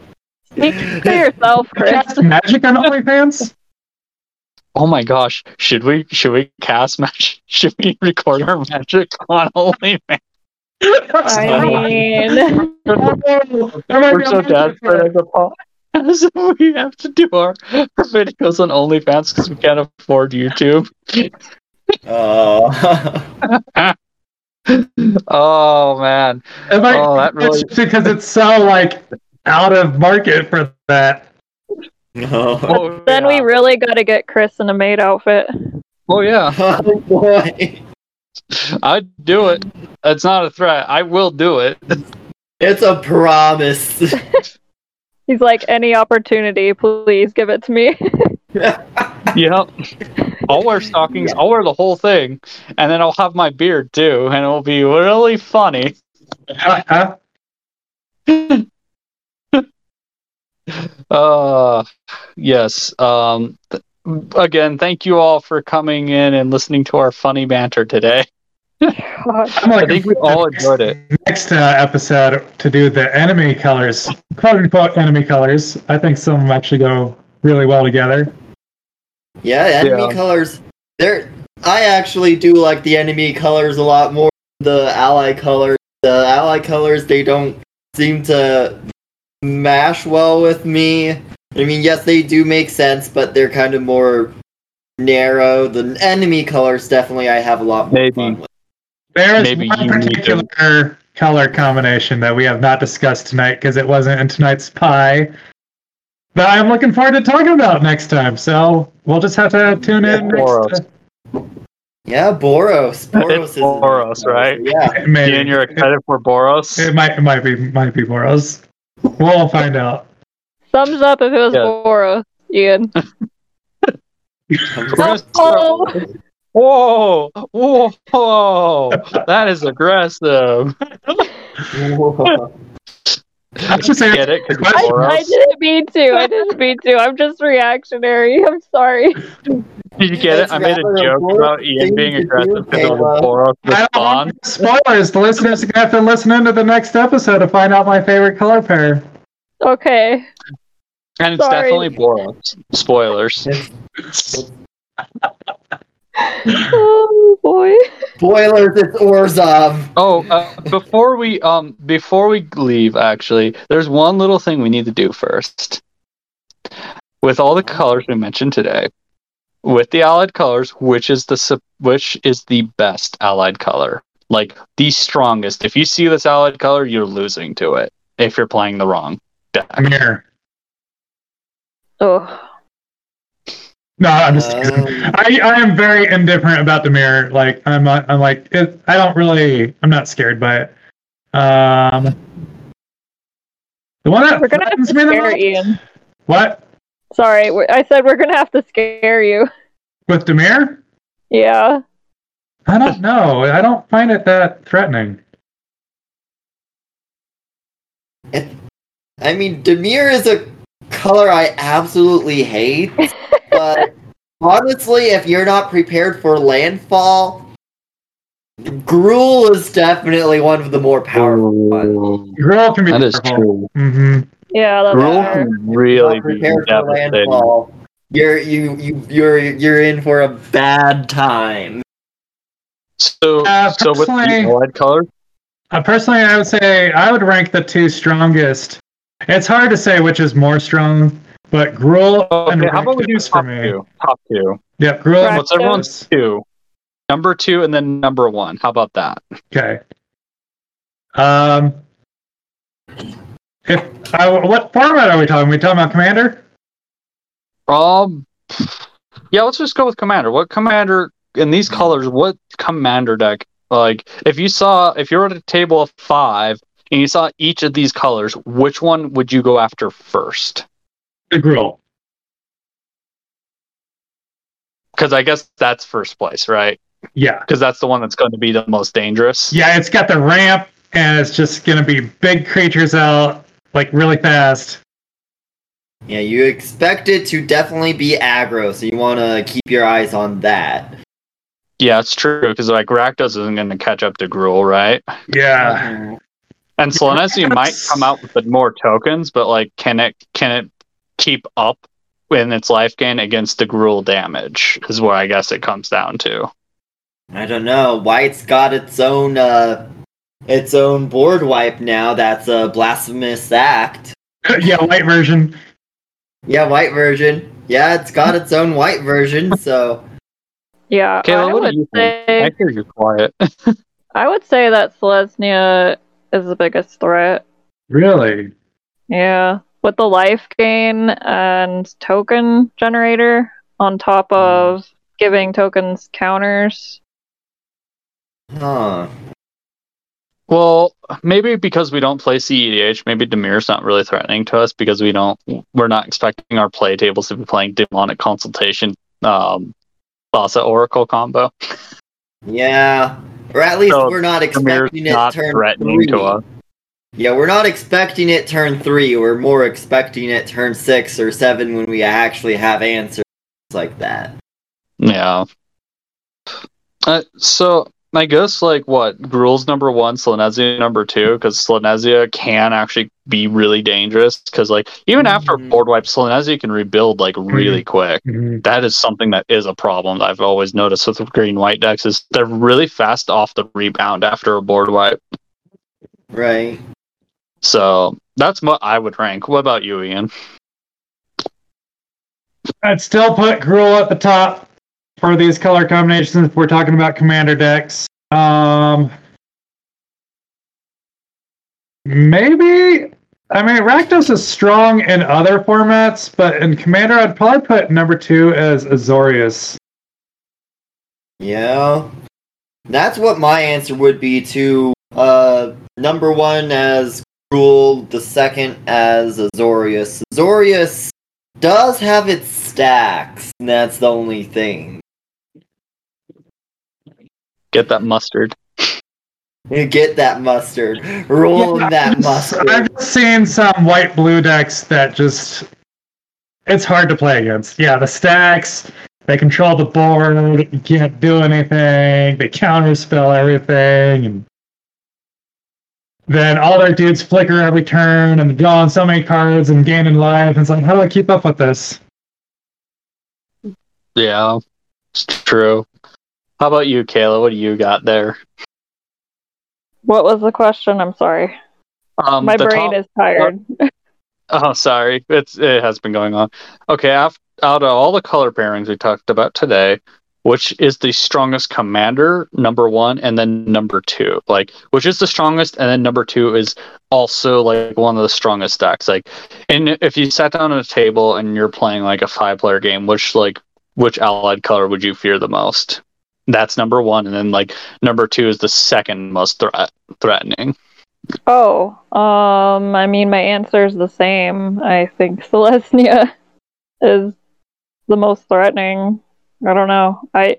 Speak for yourself, Chris. Cast magic on OnlyFans? Oh my gosh, should we should we cast magic? Should we record our magic on OnlyFans? I mean, We're so desperate as a po- as we have to do our, our videos on OnlyFans because we can't afford YouTube. Oh. Oh man, It might- Oh, that really- it's because it's so like out of market for that. no. oh, then yeah. we really got to get Chris in a maid outfit. Oh yeah, Oh boy. I'd do it. It's not a threat. I will do it. It's a promise. He's like, any opportunity, please give it to me. Yep. I'll wear stockings. I'll wear the whole thing, and then I'll have my beard too, and it will be really funny. Uh, yes. Um, th- again, thank you all for coming in and listening to our funny banter today. God. I'm I think we all enjoyed it. Next uh, episode to do the enemy colors, quote unquote enemy colors. I think some of them actually go really well together. Yeah, enemy Yeah. colors. They're. I actually do like the enemy colors a lot more. than The ally colors. The ally colors. They don't seem to mash well with me. I mean, yes, they do make sense, but they're kind of more narrow. The enemy colors definitely I have a lot more Maybe. fun with. There is Maybe one you to- particular color combination that we have not discussed tonight because it wasn't in tonight's pie. That I'm looking forward to talking about next time. So we'll just have to tune in. Boros. Next, Yeah, Boros. Boros It's is Boros, right? Yeah. maybe Ian, you're excited for Boros? It might it might be might be Boros. We'll find out. Thumbs up if it was Yeah. Boros, Ian. We're gonna start- Oh, Whoa! Whoa! Whoa! That is aggressive. I'm just. Get it? 'Cause I- I, didn't mean to. I didn't mean to. I'm just reactionary. I'm sorry. Did you get it? I made a rather a joke about Ian being aggressive because of the Boros I don't want spoilers. The listeners are gonna have to listen into the next episode to find out my favorite color pair. Okay. And it's Sorry. definitely Boros. Spoilers. Oh boy. Spoilers, it's Orzhov. Oh, uh, before we um before we leave, actually, there's one little thing we need to do first. With all the colors we mentioned today, with the allied colors, which is the which is the best allied color, like the strongest. If you see this allied color, you're losing to it. If you're playing the wrong deck. Mirror. Oh. No, I'm just. Um, I, I am very indifferent about the mirror. Like I'm not, I'm like it, I don't really I'm not scared by it. Um, the one that We're gonna have to frightens the scare most- Ian. What Sorry, I said we're gonna have to scare you. with the mirror? Yeah. I don't know. I don't find it that threatening. I mean, Dimir is a color I absolutely hate, but honestly, if you're not prepared for landfall, Gruul is definitely one of the more powerful ones. Gruul can be That is powerful. true. hmm Yeah, that's Gruul fair. can If really you're be not prepared for landfall. You're you you you're you're in for a bad time. So, Uh, so with the personally- allied colors, Uh, personally, I would say I would rank the two strongest. It's hard to say which is more strong, but Gruul and okay, how about we do for top me. two? Top two. Yep, Gruul and What's everyone's two? Number two and then number one. How about that? Okay. Um, if uh, what format are we talking? we talking about Commander? Um, yeah, let's just go with commander. What commander in these colors? What commander deck? Like, if you saw, if you were at a table of five and you saw each of these colors, which one would you go after first? The Gruul. Because I guess that's first place, right? Yeah, Because that's the one that's going to be the most dangerous. yeah. It's got the ramp, and it's just gonna be big creatures out like really fast. Yeah, you expect it to definitely be aggro, so you want to keep your eyes on that. Yeah, it's true. Because like Rakdos isn't going to catch up to Gruul, right? Yeah. Mm-hmm. And Selesnya might come out with more tokens, but like, can it can it keep up in its life gain against the Gruul damage? Is what I guess it comes down to. I don't know. White's got its own uh its own board wipe now. That's a blasphemous act. yeah, white version. Yeah, white version. Yeah, it's got its own white version. So Yeah, Kayla, I would say think? I hear you quiet. I would say that Selesnya is the biggest threat. Really? Yeah, with the life gain and token generator on top of giving tokens counters. huh. Well, maybe because we don't play CEDH, maybe Dimir's not really threatening to us because we don't we're not expecting our play tables to be playing demonic consultation um Thassa Oracle combo. Yeah. Or at least So, we're not Premier's expecting it not turn threatening three. to us. Yeah, we're not expecting it turn three. We're more expecting it turn six or seven when we actually have answers like that. Yeah. Uh, so I guess like what Gruul's number one, Selesnya number two, because Selesnya can actually be really dangerous. Because like even after a Mhm. board wipe, Selesnya can rebuild like really quick. Mhm. That is something that is a problem that I've always noticed with green white decks is they're really fast off the rebound after a board wipe. Right. So that's what I would rank. What about you, Ian? I'd still put Gruul at the top for these color combinations if we're talking about commander decks. Um, maybe. I mean, Rakdos is strong in other formats, but in Commander, I'd probably put number two as Azorius. Yeah. That's what my answer would be to uh number one as Gruul, the second as Azorius. Azorius does have its stacks, and that's the only thing. Get that mustard. You get that mustard. Roll Yeah, that mustard. I've mustard. just seen some white blue decks that just it's hard to play against. Yeah, the stacks, they control the board, you can't do anything, they counterspell everything, and then all their dudes flicker every turn and drawing so many cards and gaining life. And it's like, how do I keep up with this? Yeah, it's true. How about you, Kayla? What do you got there? What was the question? I'm sorry. Um, My brain top- is tired. Oh, sorry. It's it has been going on. Okay, af out of all the color pairings we talked about today, which is the strongest commander? Number one, and then number two. Like, which is the strongest, and then number two is also like one of the strongest decks. Like, and if you sat down at a table and you're playing like a five-player game, which like which allied color would you fear the most? That's number one, and then like number two is the second most threat threatening. Oh, um, I mean, my answer is the same. I think Selesnya is the most threatening. I don't know. I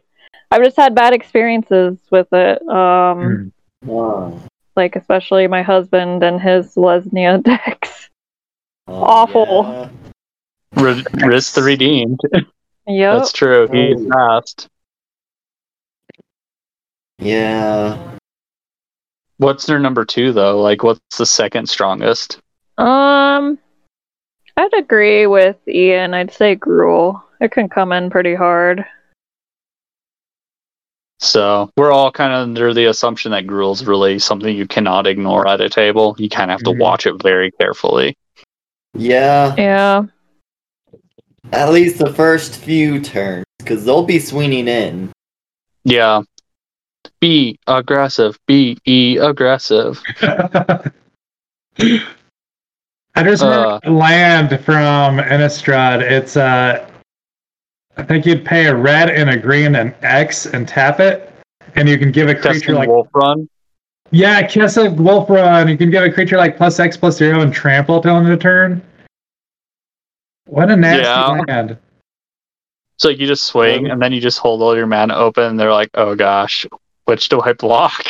I've just had bad experiences with it. Um, Oh, like especially my husband and his Lesnia decks. oh, Awful. yeah. Re- Rhys the redeemed. Yep. That's true. He's fast. Yeah. What's their number two though? Like, what's the second strongest? Um, I'd agree with Ian. I'd say Gruul. It can come in pretty hard. So we're all kind of under the assumption that Gruul's really something you cannot ignore at a table. You kind of have to Mhm. watch it very carefully. Yeah. Yeah. At least the first few turns, because they'll be swinging in. Yeah. Be aggressive. Be e aggressive. I just Uh. land from Innistrad. It's uh, I think you'd pay a red and a green and X and tap it, and you can give a creature Testing like Wolf Run. yeah, Kessig Wolf Run. You can give a creature like plus X plus zero and trample till end of turn. What a nasty Yeah. land! So you just swing um, and then you just hold all your mana open. And they're like, oh gosh, which do I block?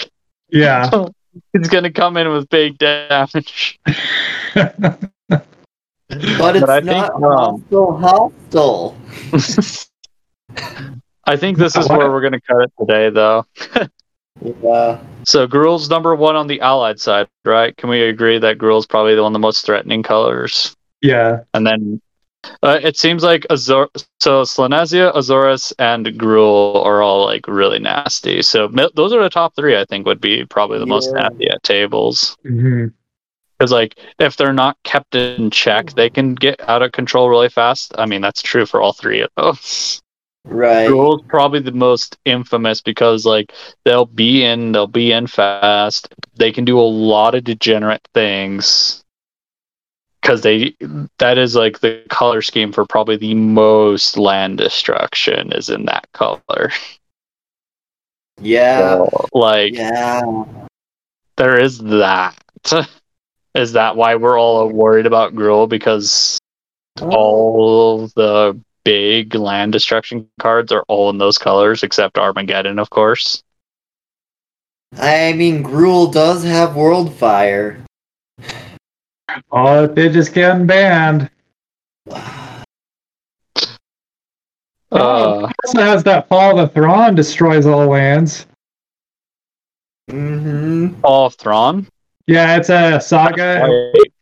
Yeah. It's gonna come in with big damage. But it's I not think, um, hostile hostile. I think this is where we're gonna cut it today, though. Yeah. So Gruul's number one on the allied side, right? Can we agree that Gruul's probably the one of the most threatening colors? yeah. And then uh, it seems like Azor, so Selesnya, Azorius, and Gruul are all like really nasty. So those are the top three. I think would be probably the most nasty at tables. hmm Because like if they're not kept in check, they can get out of control really fast. I mean that's true for all three of those. Right. Gruul's probably the most infamous because like they'll be in, they'll be in fast. They can do a lot of degenerate things because they that is like the color scheme for probably the most land destruction is in that color. Yeah. Like Yeah. there is that. Is that why we're all worried about Gruul? Because all the big land destruction cards are all in those colors, except Armageddon, of course. I mean, Gruul does have World Fire. Oh, if they just get banned. Uh, It also has that Fall of the Thran destroys all lands. Mm-hmm. Fall of Thran. Yeah, it's a saga, White.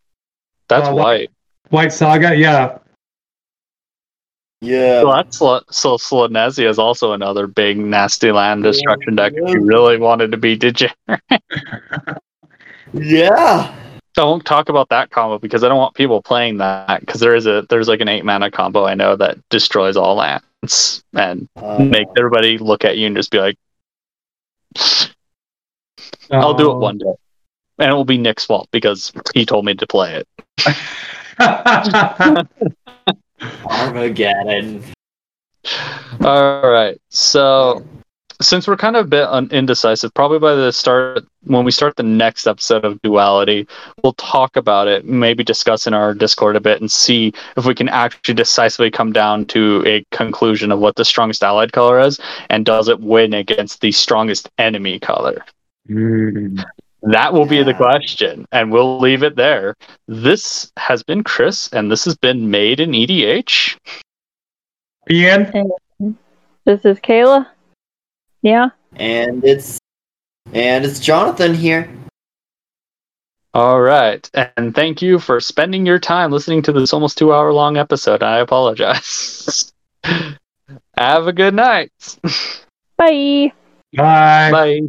That's Uh, white. White Saga. Yeah, Yeah. So that's so Selesnya is also another big nasty land destruction deck. If you really wanted to be digi, Yeah. I won't talk about that combo because I don't want people playing that because there is a there's like an eight mana combo I know that destroys all lands and Uh, make everybody look at you and just be like, I'll do it Oh. one day, and it will be Nick's fault because he told me to play it. Armageddon. All right, so since we're kind of a bit un- indecisive, probably by the start when we start the next episode of Duality, we'll talk about it, maybe discuss in our Discord a bit, and see if we can actually decisively come down to a conclusion of what the strongest allied color is, and does it win against the strongest enemy color. Mm. That will be the question, and we'll leave it there. This has been Chris, and this has been Made in EDH. Ian, This is Kayla. Yeah. And it's and it's Jonathan here. All right, and thank you for spending your time listening to this almost two hour long episode. I apologize. Have a good night. Bye. bye. Bye.